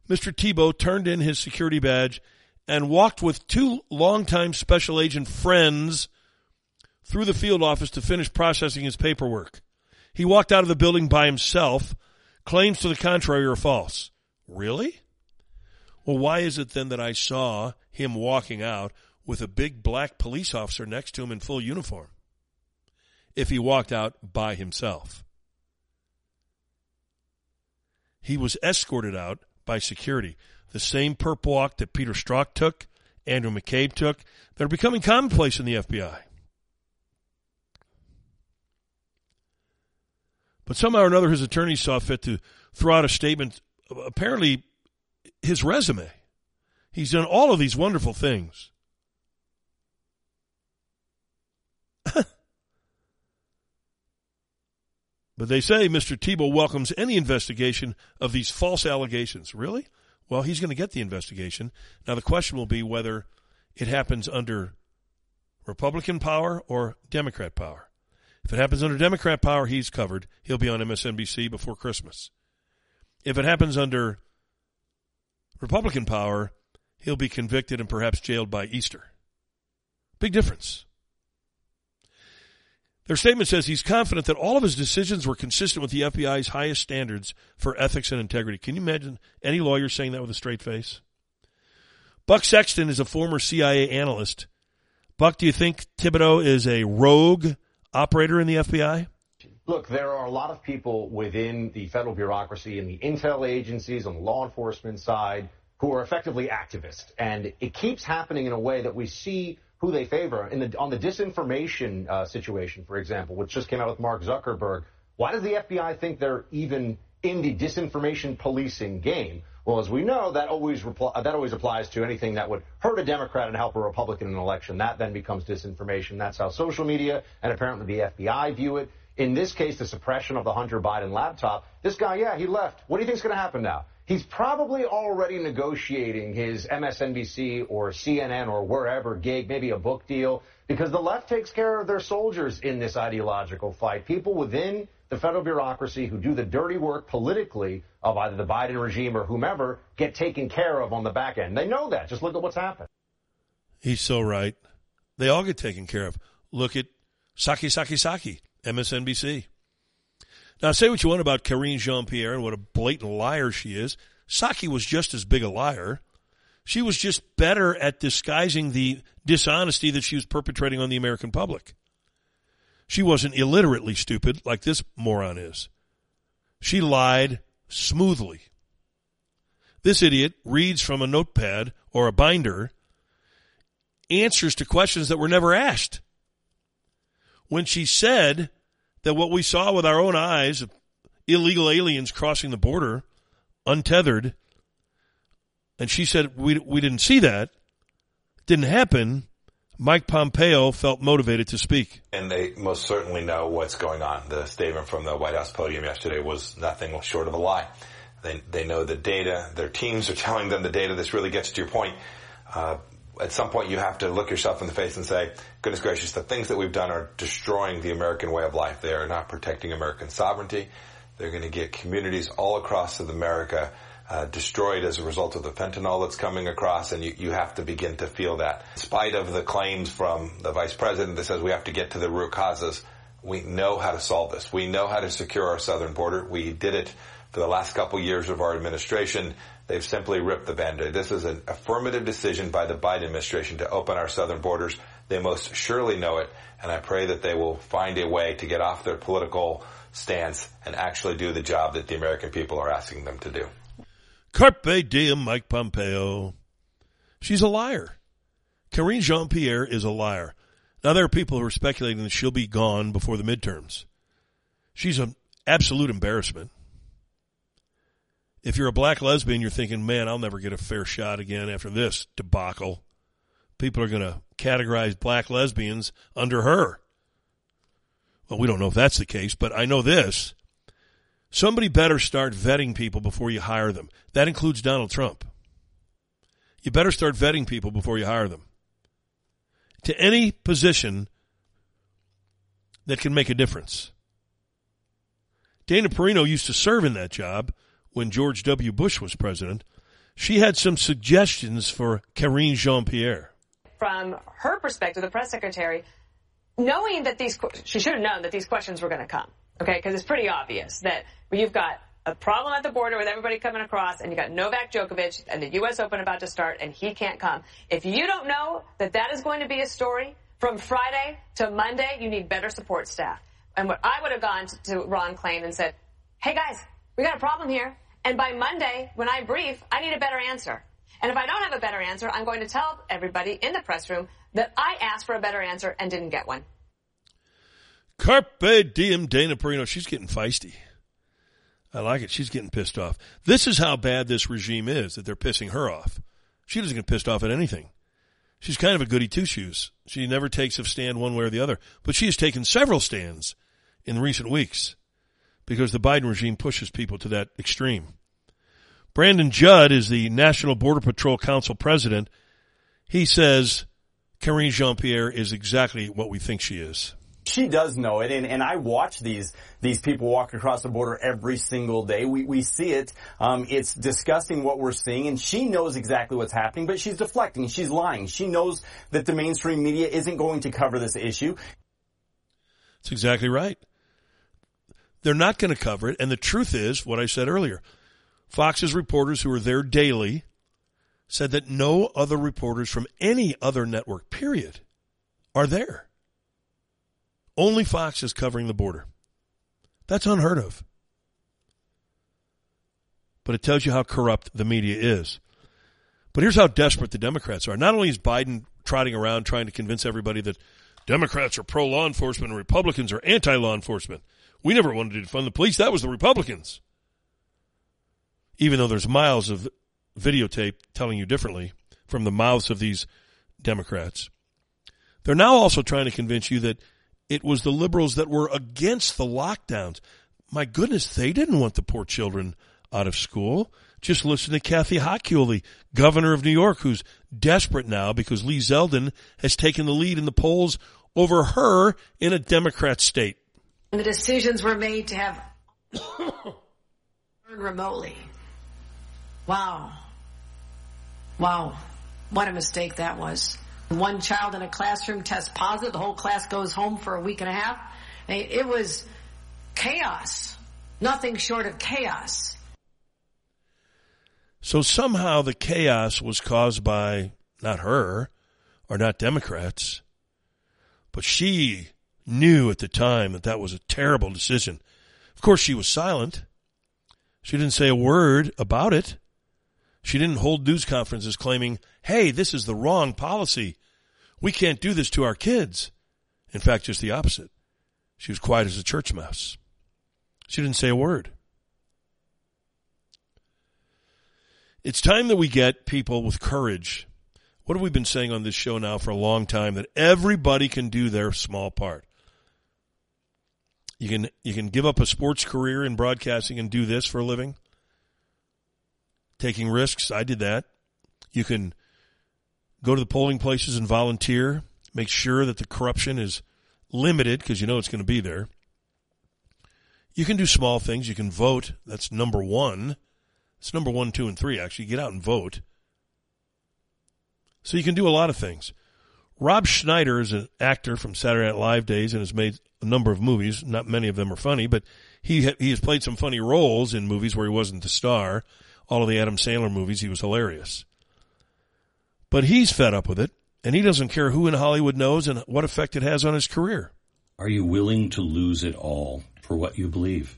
Mr. Tebow turned in his security badge and walked with two longtime special agent friends through the field office to finish processing his paperwork. He walked out of the building by himself. Claims to the contrary are false. Really? Well, why is it then that I saw him walking out with a big black police officer next to him in full uniform? If he walked out by himself. He was escorted out by security. The same perp walk that Peter Strzok took, Andrew McCabe took, that are becoming commonplace in the FBI. But somehow or another, his attorneys saw fit to throw out a statement apparently his resume. He's done all of these wonderful things. But they say Mr. Thibault welcomes any investigation of these false allegations. Really? Well, he's going to get the investigation. Now, the question will be whether it happens under Republican power or Democrat power. If it happens under Democrat power, he's covered. He'll be on MSNBC before Christmas. If it happens under Republican power, he'll be convicted and perhaps jailed by Easter. Big difference. Their statement says he's confident that all of his decisions were consistent with the FBI's highest standards for ethics and integrity. Can you imagine any lawyer saying that with a straight face? Buck Sexton is a former CIA analyst. Buck, do you think Thibodeau is a rogue operator in the FBI? Look, there are a lot of people within the federal bureaucracy and the intel agencies on the law enforcement side who are effectively activists. And it keeps happening in a way that we see who they favor. In the, on the disinformation uh, situation, for example, which just came out with Mark Zuckerberg, why does the FBI think they're even in the disinformation policing game? Well, as we know, that always repl- that always applies to anything that would hurt a Democrat and help a Republican in an election. That then becomes disinformation. That's how social media and apparently the FBI view it. In this case, the suppression of the Hunter Biden laptop. This guy, yeah, he left. What do you think is going to happen now? He's probably already negotiating his MSNBC or CNN or wherever gig, maybe a book deal, because the left takes care of their soldiers in this ideological fight. People within the federal bureaucracy who do the dirty work politically of either the Biden regime or whomever get taken care of on the back end. They know that. Just look at what's happened. He's so right. They all get taken care of. Look at Psaki Psaki Psaki, MSNBC. Now, say what you want about Karine Jean Pierre and what a blatant liar she is. Psaki was just as big a liar. She was just better at disguising the dishonesty that she was perpetrating on the American public. She wasn't illiterately stupid like this moron is. She lied smoothly. This idiot reads from a notepad or a binder answers to questions that were never asked. When she said that what we saw with our own eyes of illegal aliens crossing the border untethered, and she said we we didn't see that, didn't happen. Mike Pompeo felt motivated to speak. And they most certainly know what's going on. The statement from the White House podium yesterday was nothing short of a lie. They, they know the data. Their teams are telling them the data. This really gets to your point. Uh, at some point you have to look yourself in the face and say, goodness gracious, the things that we've done are destroying the American way of life. They are not protecting American sovereignty. They're going to get communities all across America uh, destroyed as a result of the fentanyl that's coming across, and you, you have to begin to feel that. In spite of the claims from the vice president that says we have to get to the root causes, we know how to solve this. We know how to secure our southern border. We did it for the last couple years of our administration. They've simply ripped the band-aid. This is an affirmative decision by the Biden administration to open our southern borders. They most surely know it, and I pray that they will find a way to get off their political stance and actually do the job that the American people are asking them to do. Carpe diem, Mike Pompeo. She's a liar. Karine Jean-Pierre is a liar. Now there are people who are speculating that she'll be gone before the midterms. She's an absolute embarrassment if you're a black lesbian, you're thinking, man, I'll never get a fair shot again after this debacle. People are going to categorize black lesbians under her. Well, we don't know if that's the case, but I know this. Somebody better start vetting people before you hire them. That includes Donald Trump. You better start vetting people before you hire them. To any position that can make a difference. Dana Perino used to serve in that job when George W. Bush was president, she had some suggestions for Karine Jean Pierre. From her perspective, the press secretary, knowing that these, she should have known that these questions were going to come, okay? Because it's pretty obvious that you've got a problem at the border with everybody coming across, and you got Novak Djokovic and the U.S. Open about to start, and he can't come. If you don't know that that is going to be a story from Friday to Monday, you need better support staff. And what I would have gone to Ron Klain and said, hey guys, we got a problem here. And by Monday, when I brief, I need a better answer. And if I don't have a better answer, I'm going to tell everybody in the press room that I asked for a better answer and didn't get one. Carpe diem Dana Perino. She's getting feisty. I like it. She's getting pissed off. This is how bad this regime is that they're pissing her off. She doesn't get pissed off at anything. She's kind of a goody two shoes. She never takes a stand one way or the other, but she has taken several stands in recent weeks because the Biden regime pushes people to that extreme. Brandon Judd is the National Border Patrol Council president. He says Karine Jean Pierre is exactly what we think she is. She does know it, and, and I watch these these people walk across the border every single day. We we see it. Um, it's disgusting what we're seeing, and she knows exactly what's happening, but she's deflecting. She's lying. She knows that the mainstream media isn't going to cover this issue. That's exactly right. They're not going to cover it, and the truth is what I said earlier. Fox's reporters who are there daily said that no other reporters from any other network, period, are there. Only Fox is covering the border. That's unheard of. But it tells you how corrupt the media is. But here's how desperate the Democrats are. Not only is Biden trotting around trying to convince everybody that Democrats are pro law enforcement and Republicans are anti law enforcement. We never wanted to defund the police. That was the Republicans. Even though there's miles of videotape telling you differently from the mouths of these Democrats. They're now also trying to convince you that it was the liberals that were against the lockdowns. My goodness, they didn't want the poor children out of school. Just listen to Kathy Hochul, the governor of New York, who's desperate now because Lee Zeldin has taken the lead in the polls over her in a Democrat state. The decisions were made to have learn remotely. Wow. Wow. What a mistake that was. One child in a classroom tests positive, the whole class goes home for a week and a half. It was chaos. Nothing short of chaos. So somehow the chaos was caused by not her or not Democrats, but she knew at the time that that was a terrible decision. Of course, she was silent. She didn't say a word about it. She didn't hold news conferences claiming, hey, this is the wrong policy. We can't do this to our kids. In fact, just the opposite. She was quiet as a church mouse. She didn't say a word. It's time that we get people with courage. What have we been saying on this show now for a long time? That everybody can do their small part. You can you can give up a sports career in broadcasting and do this for a living. Taking risks, I did that. You can go to the polling places and volunteer. Make sure that the corruption is limited because you know it's going to be there. You can do small things. You can vote. That's number one. It's number one, two, and three, actually. Get out and vote. So you can do a lot of things. Rob Schneider is an actor from Saturday Night Live days and has made a number of movies. Not many of them are funny, but he ha- he has played some funny roles in movies where he wasn't the star. All of the Adam Sandler movies, he was hilarious. But he's fed up with it, and he doesn't care who in Hollywood knows and what effect it has on his career. Are you willing to lose it all for what you believe?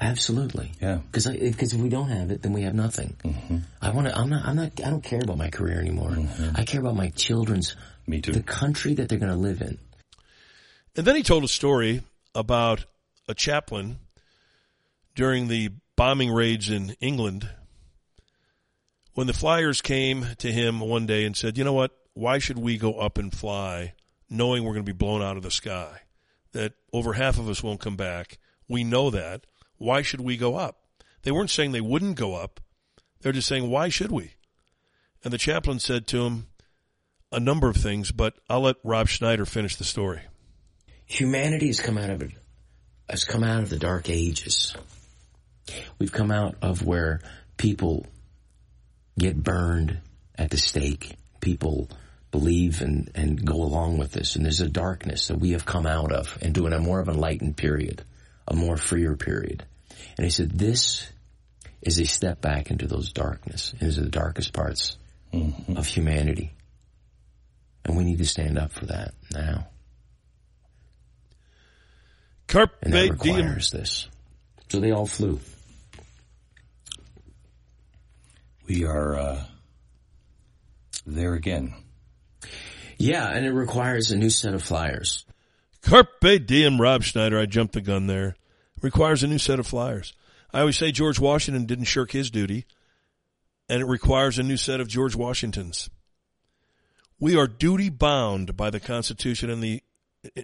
Absolutely. Yeah. Because because if we don't have it, then we have nothing. Mm-hmm. I want to. I'm not. I'm not. I don't care about my career anymore. Mm-hmm. I care about my children's. Me too. The country that they're going to live in. And then he told a story about a chaplain during the bombing raids in England when the flyers came to him one day and said, "You know what? Why should we go up and fly knowing we're going to be blown out of the sky? That over half of us won't come back. We know that." Why should we go up? They weren't saying they wouldn't go up. They're just saying, why should we? And the chaplain said to him a number of things, but I'll let Rob Schneider finish the story. Humanity has come out of it, has come out of the dark ages. We've come out of where people get burned at the stake. People believe and, and go along with this. And there's a darkness that we have come out of and doing a more of an enlightened period a more freer period. And he said, this is a step back into those darkness, into the darkest parts mm-hmm. of humanity. And we need to stand up for that now. Carpe and that diem. requires this. So they all flew. We are uh, there again. Yeah, and it requires a new set of flyers. Carpe diem, Rob Schneider. I jumped the gun there. Requires a new set of flyers. I always say George Washington didn't shirk his duty. and it requires a new set of George Washingtons. We are duty bound by the Constitution and the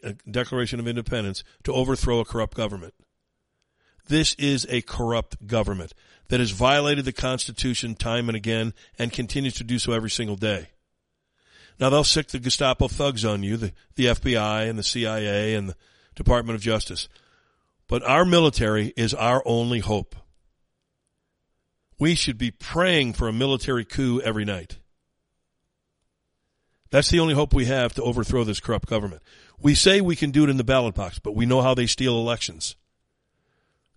uh, Declaration of Independence to overthrow a corrupt government. This is a corrupt government that has violated the Constitution time and again and continues to do so every single day. Now they'll sick the Gestapo thugs on you, the, the FBI and the CIA and the Department of Justice. But our military is our only hope. We should be praying for a military coup every night. That's the only hope we have to overthrow this corrupt government. We say we can do it in the ballot box, but we know how they steal elections.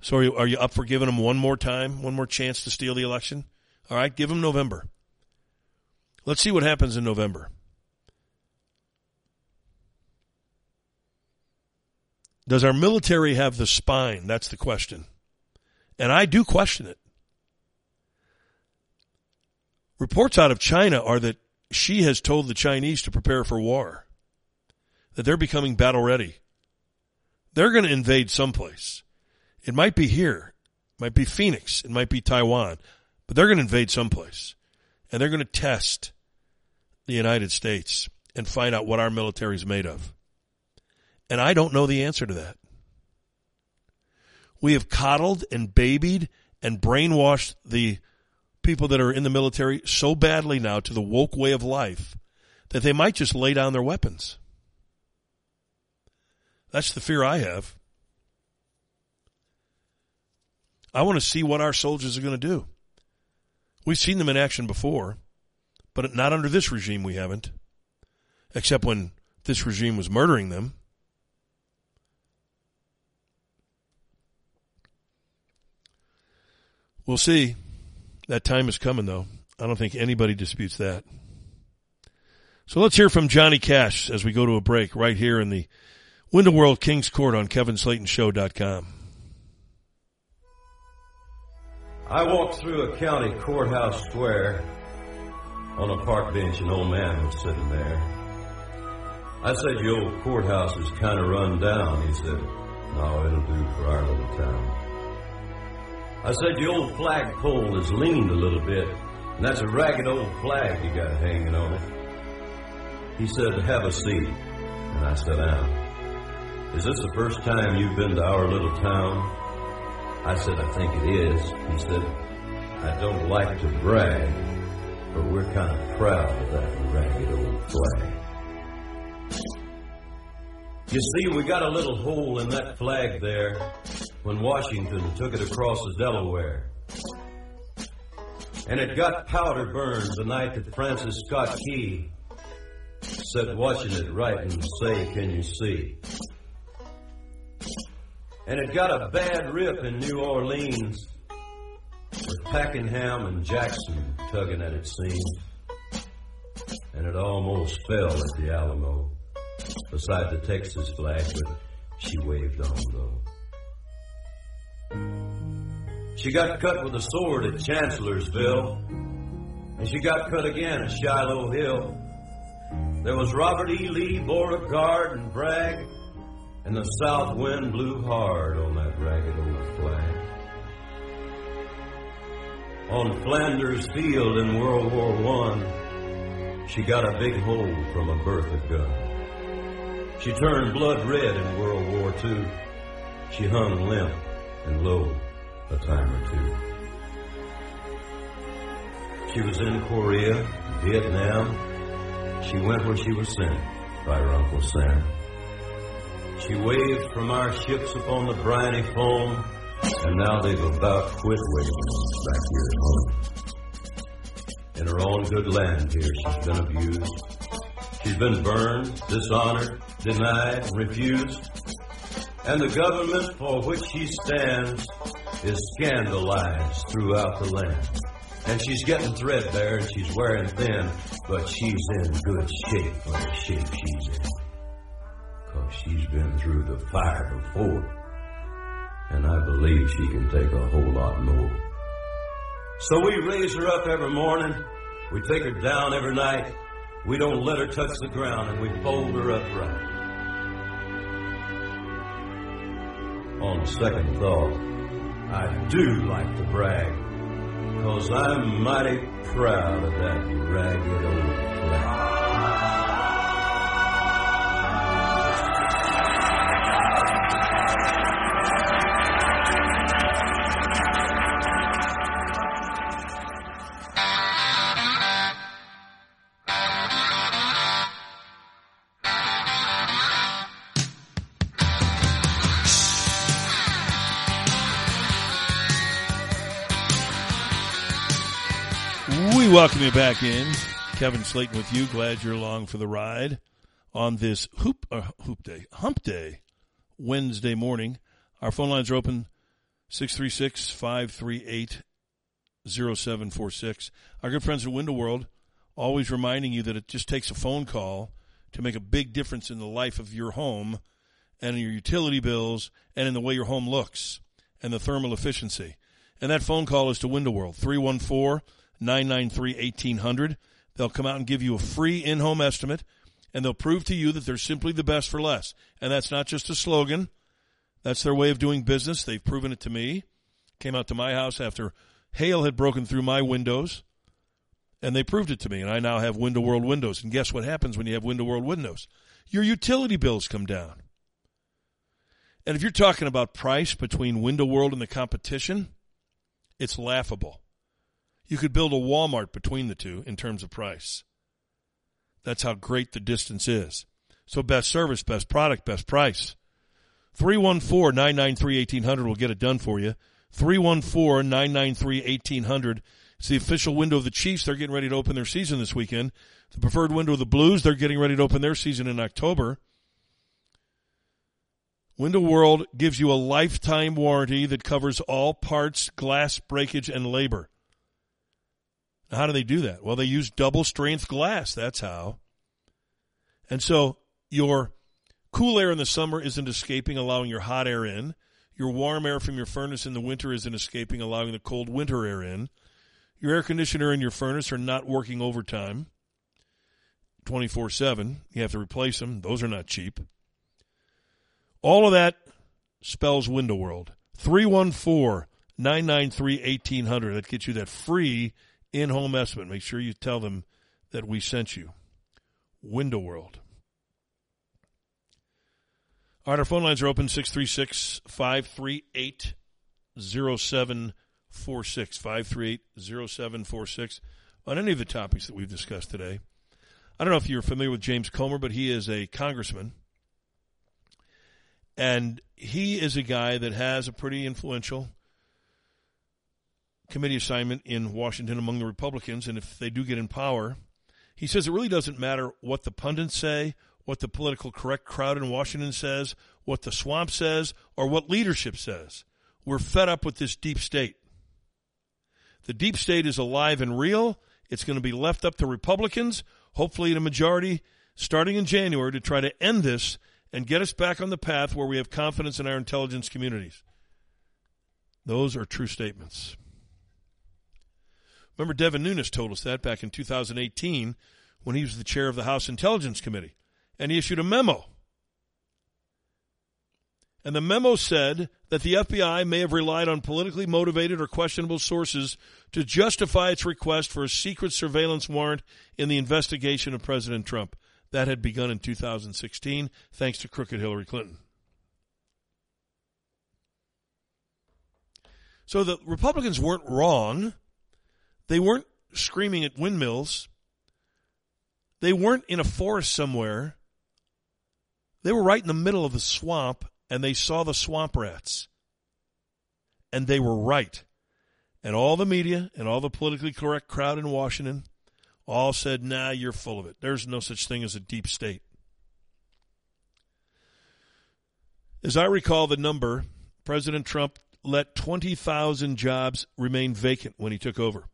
So are you, are you up for giving them one more time, one more chance to steal the election? All right, give them November. Let's see what happens in November. Does our military have the spine? That's the question. And I do question it. Reports out of China are that Xi has told the Chinese to prepare for war, that they're becoming battle ready. They're going to invade someplace. It might be here, it might be Phoenix, it might be Taiwan, but they're going to invade someplace. And they're going to test the United States and find out what our military is made of. And I don't know the answer to that. We have coddled and babied and brainwashed the people that are in the military so badly now to the woke way of life that they might just lay down their weapons. That's the fear I have. I want to see what our soldiers are going to do. We've seen them in action before, but not under this regime we haven't. Except when this regime was murdering them. We'll see. That time is coming though. I don't think anybody disputes that. So let's hear from Johnny Cash as we go to a break right here in the Window World Kings Court on KevinSlatenShow.com. I walked through a county courthouse square. On a park bench, an old man was sitting there. I said, Your old courthouse is kind of run down. He said, No, it'll do for our little town. I said, the old flagpole has leaned a little bit, and that's a ragged old flag you got hanging on it. He said, have a seat, and I sat down. Is this the first time you've been to our little town? I said, I think it is. He said, I don't like to brag, but we're kind of proud of that ragged old flag. You see, we got a little hole in that flag there when Washington took it across the Delaware. And it got powder burned the night that Francis Scott Key sat watching it write and say, Can you see? And it got a bad rip in New Orleans with Pakenham and Jackson tugging at its seams. And it almost fell at the Alamo beside the Texas flag, but she waved on though. She got cut with a sword at Chancellorsville, and she got cut again at Shiloh Hill. There was Robert E. Lee, Beauregard, and Bragg, and the south wind blew hard on that ragged old flag. On Flanders Field in World War One, she got a big hole from a Bertha gun. She turned blood red in World War II. She hung limp and low a time or two. She was in Korea, Vietnam. She went where she was sent by her Uncle Sam. She waved from our ships upon the briny foam, and now they've about quit waving back here at home. In her own good land here, she's been abused. She's been burned, dishonored, denied, refused. And the government for which she stands is scandalized throughout the land. And she's getting threadbare and she's wearing thin, but she's in good shape for the shape she's in. Cause she's been through the fire before. And I believe she can take a whole lot more. So we raise her up every morning. We take her down every night. We don't let her touch the ground and we fold her upright. On second thought, I do like to brag, Cause I'm mighty proud of that ragged old flag. Welcome you back in. Kevin Slaten with you. Glad you're along for the ride on this hoop uh, hoop day, hump day, Wednesday morning. Our phone lines are open 636-538-0746. Our good friends at Window World always reminding you that it just takes a phone call to make a big difference in the life of your home and in your utility bills and in the way your home looks and the thermal efficiency. And that phone call is to Window World, 314 993 1800. They'll come out and give you a free in home estimate, and they'll prove to you that they're simply the best for less. And that's not just a slogan, that's their way of doing business. They've proven it to me. Came out to my house after hail had broken through my windows, and they proved it to me. And I now have Window World windows. And guess what happens when you have Window World windows? Your utility bills come down. And if you're talking about price between Window World and the competition, it's laughable. You could build a Walmart between the two in terms of price. That's how great the distance is. So best service, best product, best price. 314-993-1800 will get it done for you. 314-993-1800. It's the official window of the Chiefs. They're getting ready to open their season this weekend. The preferred window of the Blues. They're getting ready to open their season in October. Window World gives you a lifetime warranty that covers all parts, glass breakage, and labor. How do they do that? Well, they use double strength glass. That's how. And so your cool air in the summer isn't escaping, allowing your hot air in. Your warm air from your furnace in the winter isn't escaping, allowing the cold winter air in. Your air conditioner and your furnace are not working overtime 24 7. You have to replace them. Those are not cheap. All of that spells Window World. 314 993 1800. That gets you that free in home estimate. Make sure you tell them that we sent you. Window World. All right, our phone lines are open 636 538 0746. 538 0746. On any of the topics that we've discussed today. I don't know if you're familiar with James Comer, but he is a congressman. And he is a guy that has a pretty influential committee assignment in Washington among the Republicans. And if they do get in power, he says it really doesn't matter what the pundits say, what the political correct crowd in Washington says, what the swamp says, or what leadership says. We're fed up with this deep state. The deep state is alive and real. It's going to be left up to Republicans, hopefully in a majority, starting in January to try to end this and get us back on the path where we have confidence in our intelligence communities. Those are true statements. Remember, Devin Nunes told us that back in 2018 when he was the chair of the House Intelligence Committee, and he issued a memo. And the memo said that the FBI may have relied on politically motivated or questionable sources to justify its request for a secret surveillance warrant in the investigation of President Trump. That had begun in 2016, thanks to crooked Hillary Clinton. So the Republicans weren't wrong. They weren't screaming at windmills. They weren't in a forest somewhere. They were right in the middle of the swamp and they saw the swamp rats. And they were right. And all the media and all the politically correct crowd in Washington all said, nah, you're full of it. There's no such thing as a deep state. As I recall the number, President Trump let 20,000 jobs remain vacant when he took over,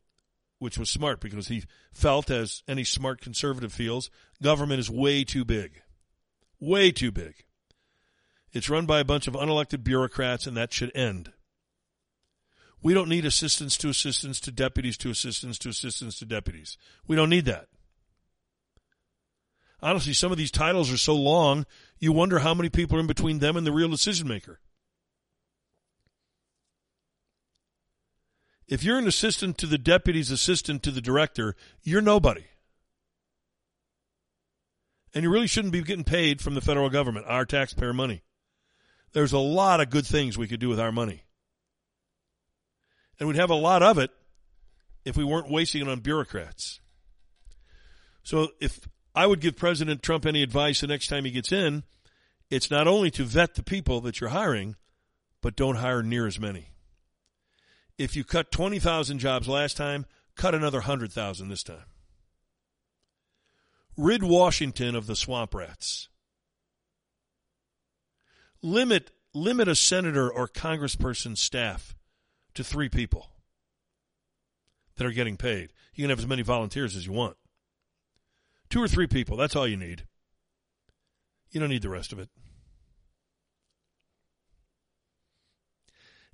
which was smart because he felt, as any smart conservative feels, government is way too big. Way too big. It's run by a bunch of unelected bureaucrats, and that should end. We don't need assistants to assistants to deputies to assistants to assistants to deputies. We don't need that. Honestly, some of these titles are so long, you wonder how many people are in between them and the real decision maker. If you're an assistant to the deputy's assistant to the director, you're nobody. And you really shouldn't be getting paid from the federal government, our taxpayer money. There's a lot of good things we could do with our money. And we'd have a lot of it if we weren't wasting it on bureaucrats. So if I would give President Trump any advice the next time he gets in, it's not only to vet the people that you're hiring, but don't hire near as many. If you cut 20,000 jobs last time, cut another 100,000 this time. Rid Washington of the swamp rats. Limit limit a senator or congressperson's staff to three people that are getting paid. You can have as many volunteers as you want. Two or three people, that's all you need. You don't need the rest of it.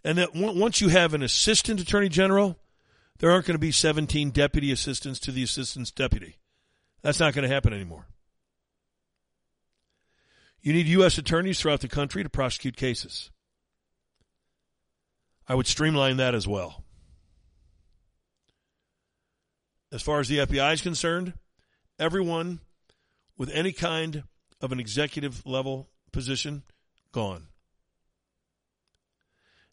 And that once you have an assistant attorney general, there aren't going to be 17 deputy assistants to the assistant's deputy. That's not going to happen anymore. You need U.S. attorneys throughout the country to prosecute cases. I would streamline that as well. As far as the FBI is concerned, everyone with any kind of an executive level position, gone.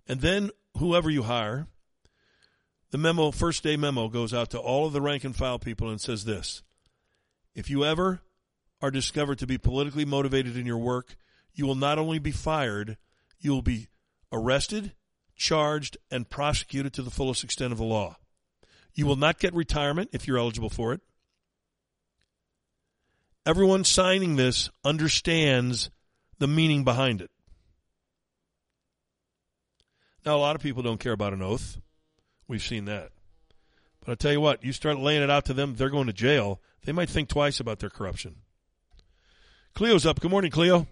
And then whoever you hire, the memo, first day memo goes out to all of the rank and file people and says this. If you ever are discovered to be politically motivated in your work, you will not only be fired, you will be arrested, charged, and prosecuted to the fullest extent of the law. You will not get retirement if you're eligible for it. Everyone signing this understands the meaning behind it. Now, a lot of people don't care about an oath. We've seen that. But I tell you what, you start laying it out to them, they're going to jail. They might think twice about their corruption. Cleo's up. Good morning, Cleo.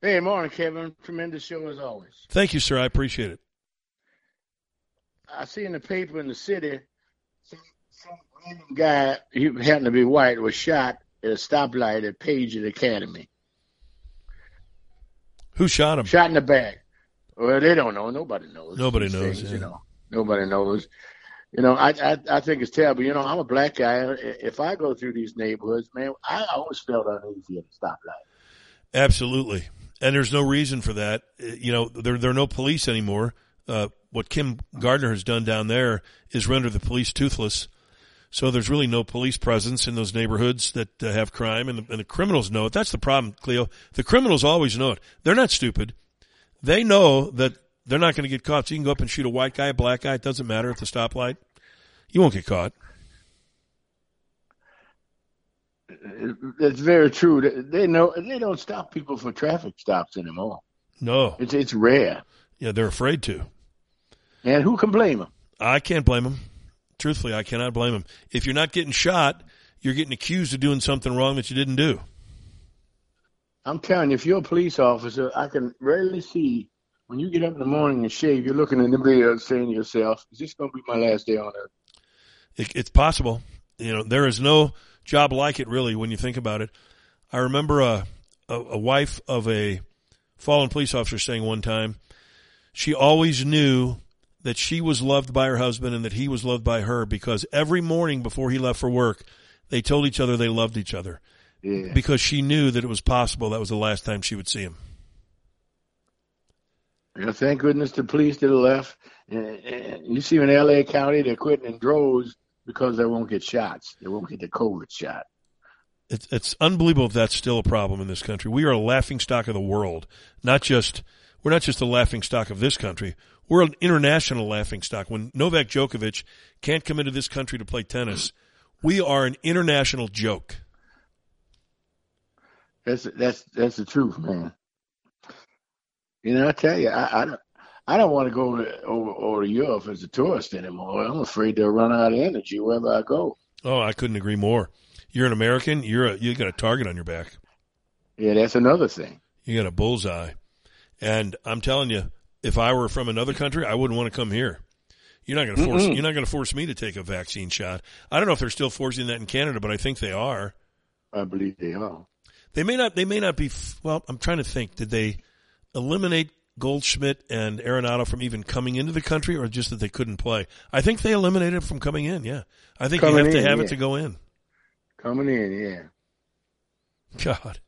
Hey, morning, Kevin. Tremendous show as always. Thank you, sir. I appreciate it. I see in the paper in the city, some, some random guy, he happened to be white, was shot at a stoplight at Paget Academy. Who shot him? Shot in the back. Well, they don't know. Nobody knows. Nobody knows. Things, yeah. You know, nobody knows. You know, I, I I think it's terrible. You know, I'm a black guy. If I go through these neighborhoods, man, I always felt uneasy at a stoplight. Absolutely, and there's no reason for that. You know, there there are no police anymore. Uh, what Kim Gardner has done down there is render the police toothless. So there's really no police presence in those neighborhoods that uh, have crime, and the, and the criminals know it. That's the problem, Cleo. The criminals always know it. They're not stupid. They know that they're not going to get caught. So you can go up and shoot a white guy, a black guy. It doesn't matter at the stoplight. You won't get caught. That's very true. They know they don't stop people for traffic stops anymore. No, it's it's rare. Yeah, they're afraid to. And who can blame them? I can't blame them. Truthfully, I cannot blame them. If you're not getting shot, you're getting accused of doing something wrong that you didn't do. I'm telling you, if you're a police officer, I can rarely see when you get up in the morning and shave, you're looking in the mirror saying to yourself, is this going to be my last day on earth? It, it's possible. You know, there is no job like it really when you think about it. I remember a, a, a wife of a fallen police officer saying one time, she always knew that she was loved by her husband and that he was loved by her because every morning before he left for work, they told each other they loved each other. Yeah. Because she knew that it was possible that was the last time she would see him. Know, thank goodness the police did left. And, and you see in L.A. County, they're quitting in droves because they won't get shots. They won't get the COVID shot. It's, it's unbelievable if that's still a problem in this country. We are a laughing stock of the world, not just we're not just a laughing stock of this country. We're an international laughing stock. When Novak Djokovic can't come into this country to play tennis, we are an international joke. That's that's that's the truth, man. You know, I tell you, I, I don't. I don't want to go to, over, over to Europe as a tourist anymore. I'm afraid they'll run out of energy wherever I go. Oh, I couldn't agree more. You're an American. You're a, you got a target on your back. Yeah, that's another thing. You got a bullseye, and I'm telling you, if I were from another country, I wouldn't want to come here. You're not going to force. Mm-mm. You're not going to force me to take a vaccine shot. I don't know if they're still forcing that in Canada, but I think they are. I believe they are. They may not. They may not be. Well, I'm trying to think. Did they eliminate Goldschmidt and Arenado from even coming into the country, or just that they couldn't play? I think they eliminated from coming in. Yeah, I think Coming you have to have yeah. it to go in. Coming in, yeah. God,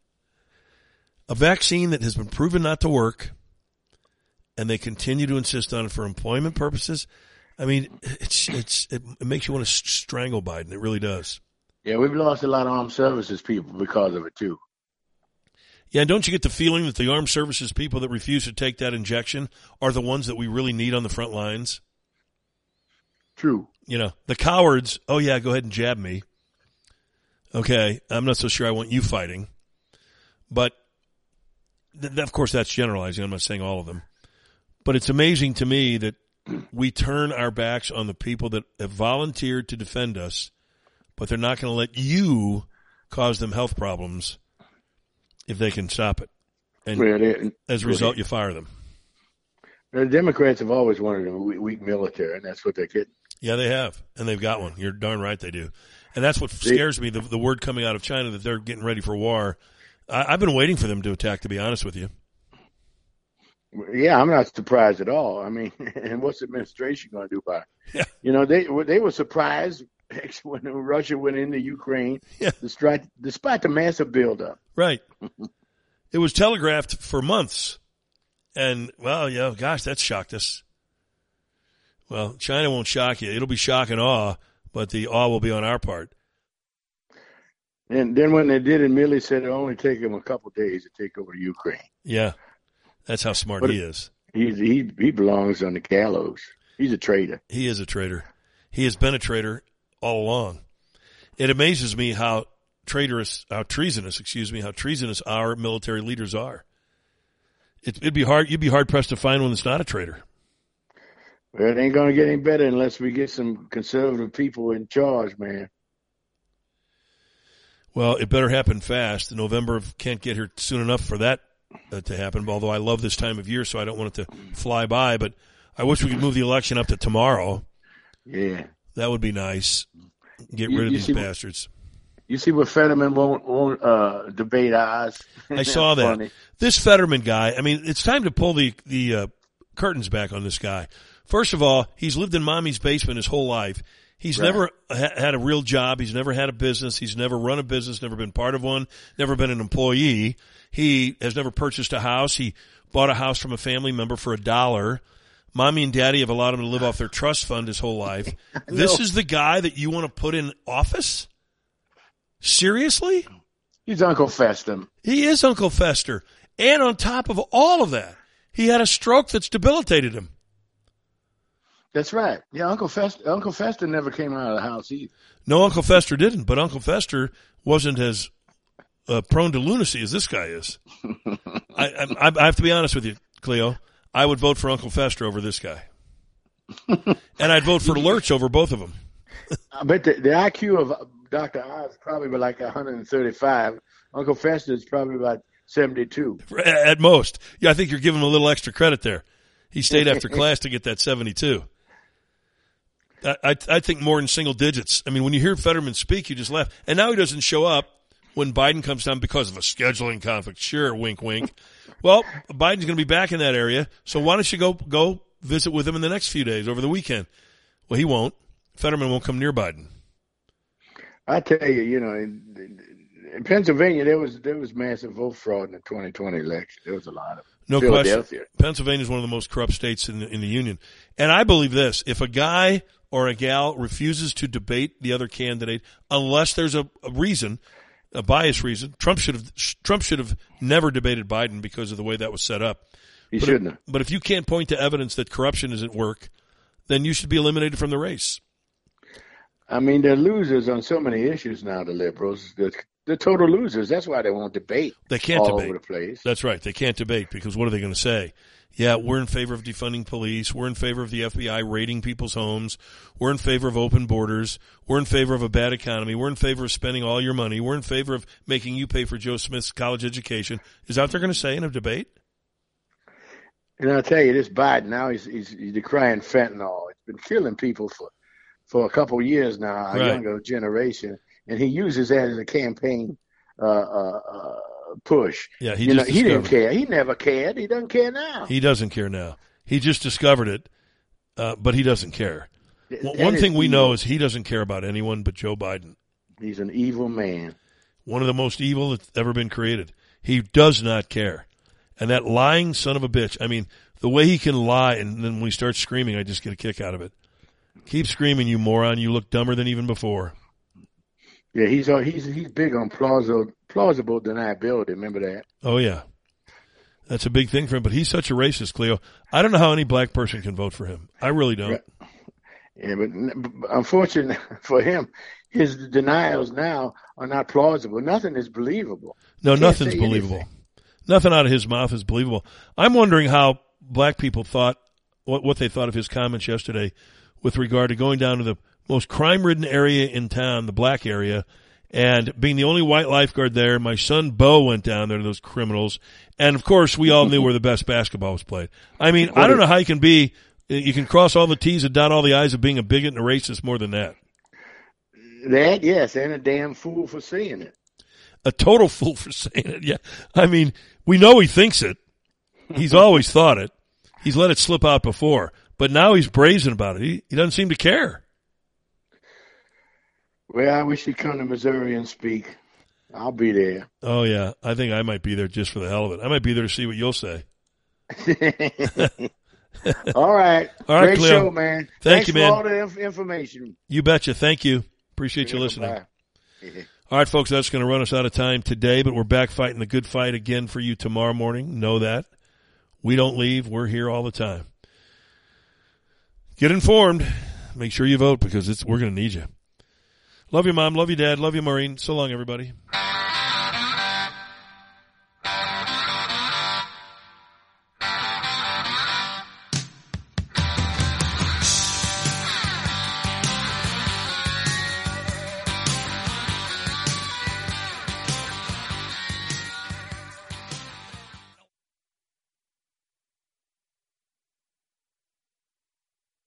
a vaccine that has been proven not to work, and they continue to insist on it for employment purposes. I mean, it's it's it, it makes you want to strangle Biden. It really does. Yeah, we've lost a lot of armed services people because of it too. Yeah, don't you get the feeling that the armed services people that refuse to take that injection are the ones that we really need on the front lines? True. You know, the cowards, oh yeah, go ahead and jab me. Okay, I'm not so sure I want you fighting. But th- of course that's generalizing. I'm not saying all of them. But it's amazing to me that we turn our backs on the people that have volunteered to defend us, but they're not going to let you cause them health problems if they can stop it. And Well, they- as a result, you fire them. The Democrats have always wanted a weak, military, and that's what they're getting. Yeah, they have, and they've got one. You're darn right they do, and that's what scares me. The, the word coming out of China that they're getting ready for war. I, I've been waiting for them to attack. To be honest with you, Yeah, I'm not surprised at all. I mean, and what's the administration going to do about it? You know, they they were surprised when Russia went into Ukraine, yeah. despite, despite the massive buildup. right? it was telegraphed for months, and well, yeah, gosh, that shocked us. Well, China won't shock you; it'll be shock and awe, but the awe will be on our part. And then when they did it, Milley said it only take him a couple days to take over Ukraine. Yeah, that's how smart But- he is. He he he belongs on the gallows. He's a traitor. He is a traitor. He has been a traitor all along. It amazes me how traitorous, how treasonous, excuse me, how treasonous our military leaders are. It, it'd be hard. You'd be hard pressed to find one that's not a traitor. Well, it ain't going to get any better unless we get some conservative people in charge, man. Well, it better happen fast. November can't get here soon enough for that uh, to happen. Although I love this time of year, so I don't want it to fly by. But I wish we could move the election up to tomorrow. Yeah. That would be nice. Get You- rid of these see- bastards. You see what Fetterman won't won't uh, debate ours. I saw that. Funny. This Fetterman guy, I mean, it's time to pull the, the, uh, curtains back on this guy. First of all, he's lived in mommy's basement his whole life. He's Right. never ha- had a real job. He's never had a business. He's never run a business, never been part of one, never been an employee. He has never purchased a house. He bought a house from a family member for a dollar. Mommy and daddy have allowed him to live off their trust fund his whole life. This is the guy that you want to put in office? Seriously? He's Uncle Fester. He is Uncle Fester. And on top of all of that, he had a stroke that's debilitated him. That's right. Yeah, Uncle Fester, Uncle Fester never came out of the house either. No, Uncle Fester didn't, but Uncle Fester wasn't as uh, prone to lunacy as this guy is. I, I, I have to be honest with you, Cleo. I would vote for Uncle Fester over this guy. and I'd vote for Lurch over both of them. I bet the, the IQ of Dr. Oz is probably like 135. Uncle Fester is probably about 72. At most. Yeah, I think you're giving him a little extra credit there. He stayed after class to get that 72. I, I, I think more in single digits. I mean, when you hear Fetterman speak, you just laugh. And now he doesn't show up when Biden comes down because of a scheduling conflict. Sure, wink, wink. Well, Biden's going to be back in that area, so why don't you go go visit with him in the next few days over the weekend? Well, he won't. Fetterman won't come near Biden. I tell you, you know, in, in Pennsylvania, there was there was massive vote fraud in the 2020 election. There was a lot of No question. Philadelphia. Pennsylvania is one of the most corrupt states in the, in the union. And I believe this, if a guy or a gal refuses to debate the other candidate, unless there's a, a reason, a bias reason, Trump should have, Trump should have never debated Biden because of the way that was set up. He but shouldn't if. But if you can't point to evidence that corruption is at work, then you should be eliminated from the race. I mean, they're losers on so many issues now. The liberals, they're, they're total losers. That's why they won't debate. They can't all debate. over the place. That's right. They can't debate because what are they going to say? Yeah, we're in favor of defunding police. We're in favor of the FBI raiding people's homes. We're in favor of open borders. We're in favor of a bad economy. We're in favor of spending all your money. We're in favor of making you pay for Joe Smith's college education. Is that what they're going to say in a debate? And I'll tell you, this Biden now he's he's, he's decrying fentanyl. It's been killing people for for a couple of years now, a Right. younger generation, and he uses that as a campaign uh, uh, uh, push. Yeah, he you know, he didn't care. He never cared. He doesn't care now. He doesn't care now. He just discovered it, uh, but he doesn't care. One that one thing we know is he doesn't care about anyone but Joe Biden. He's an evil man. One of the most evil that's ever been created. He does not care. And that lying son of a bitch, I mean, the way he can lie and then when he starts screaming, I just get a kick out of it. Keep screaming, you moron. You look dumber than even before. Yeah, he's uh, he's he's big on plausible plausible deniability. Remember that? Oh yeah. That's a big thing for him, but he's such a racist, Cleo. I don't know how any black person can vote for him. I really don't. Yeah, but unfortunately for him, his denials now are not plausible. Nothing is believable. No, nothing's believable. anything. Nothing out of his mouth is believable. I'm wondering how black people thought what what they thought of his comments yesterday with regard to going down to the most crime ridden area in town, the black area, and being the only white lifeguard there. My son Beau went down there to those criminals, and of course we all knew where the best basketball was played. I mean, I don't know how you can be you can cross all the T's and dot all the I's of being a bigot and a racist more than that. That yes, and a damn fool for saying it. a total fool for saying it. Yeah. I mean, we know he thinks it. He's always thought it. He's let it slip out before, but now he's brazen about it. He, he doesn't seem to care. Well, I wish he'd come to Missouri and speak. I'll be there. Oh yeah. I think I might be there just for the hell of it. I might be there to see what you'll say. all right. All right, Great Cleo. show, man. Thank Thanks you, for all the inf- information. You betcha. Thank you. Appreciate you listening. All right, folks, that's going to run us out of time today, but we're back fighting the good fight again for you tomorrow morning. Know that. We don't leave. We're here all the time. Get informed. Make sure you vote because it's, we're going to need you. Love you, Mom. Love you, Dad. Love you, Maureen. So long, everybody.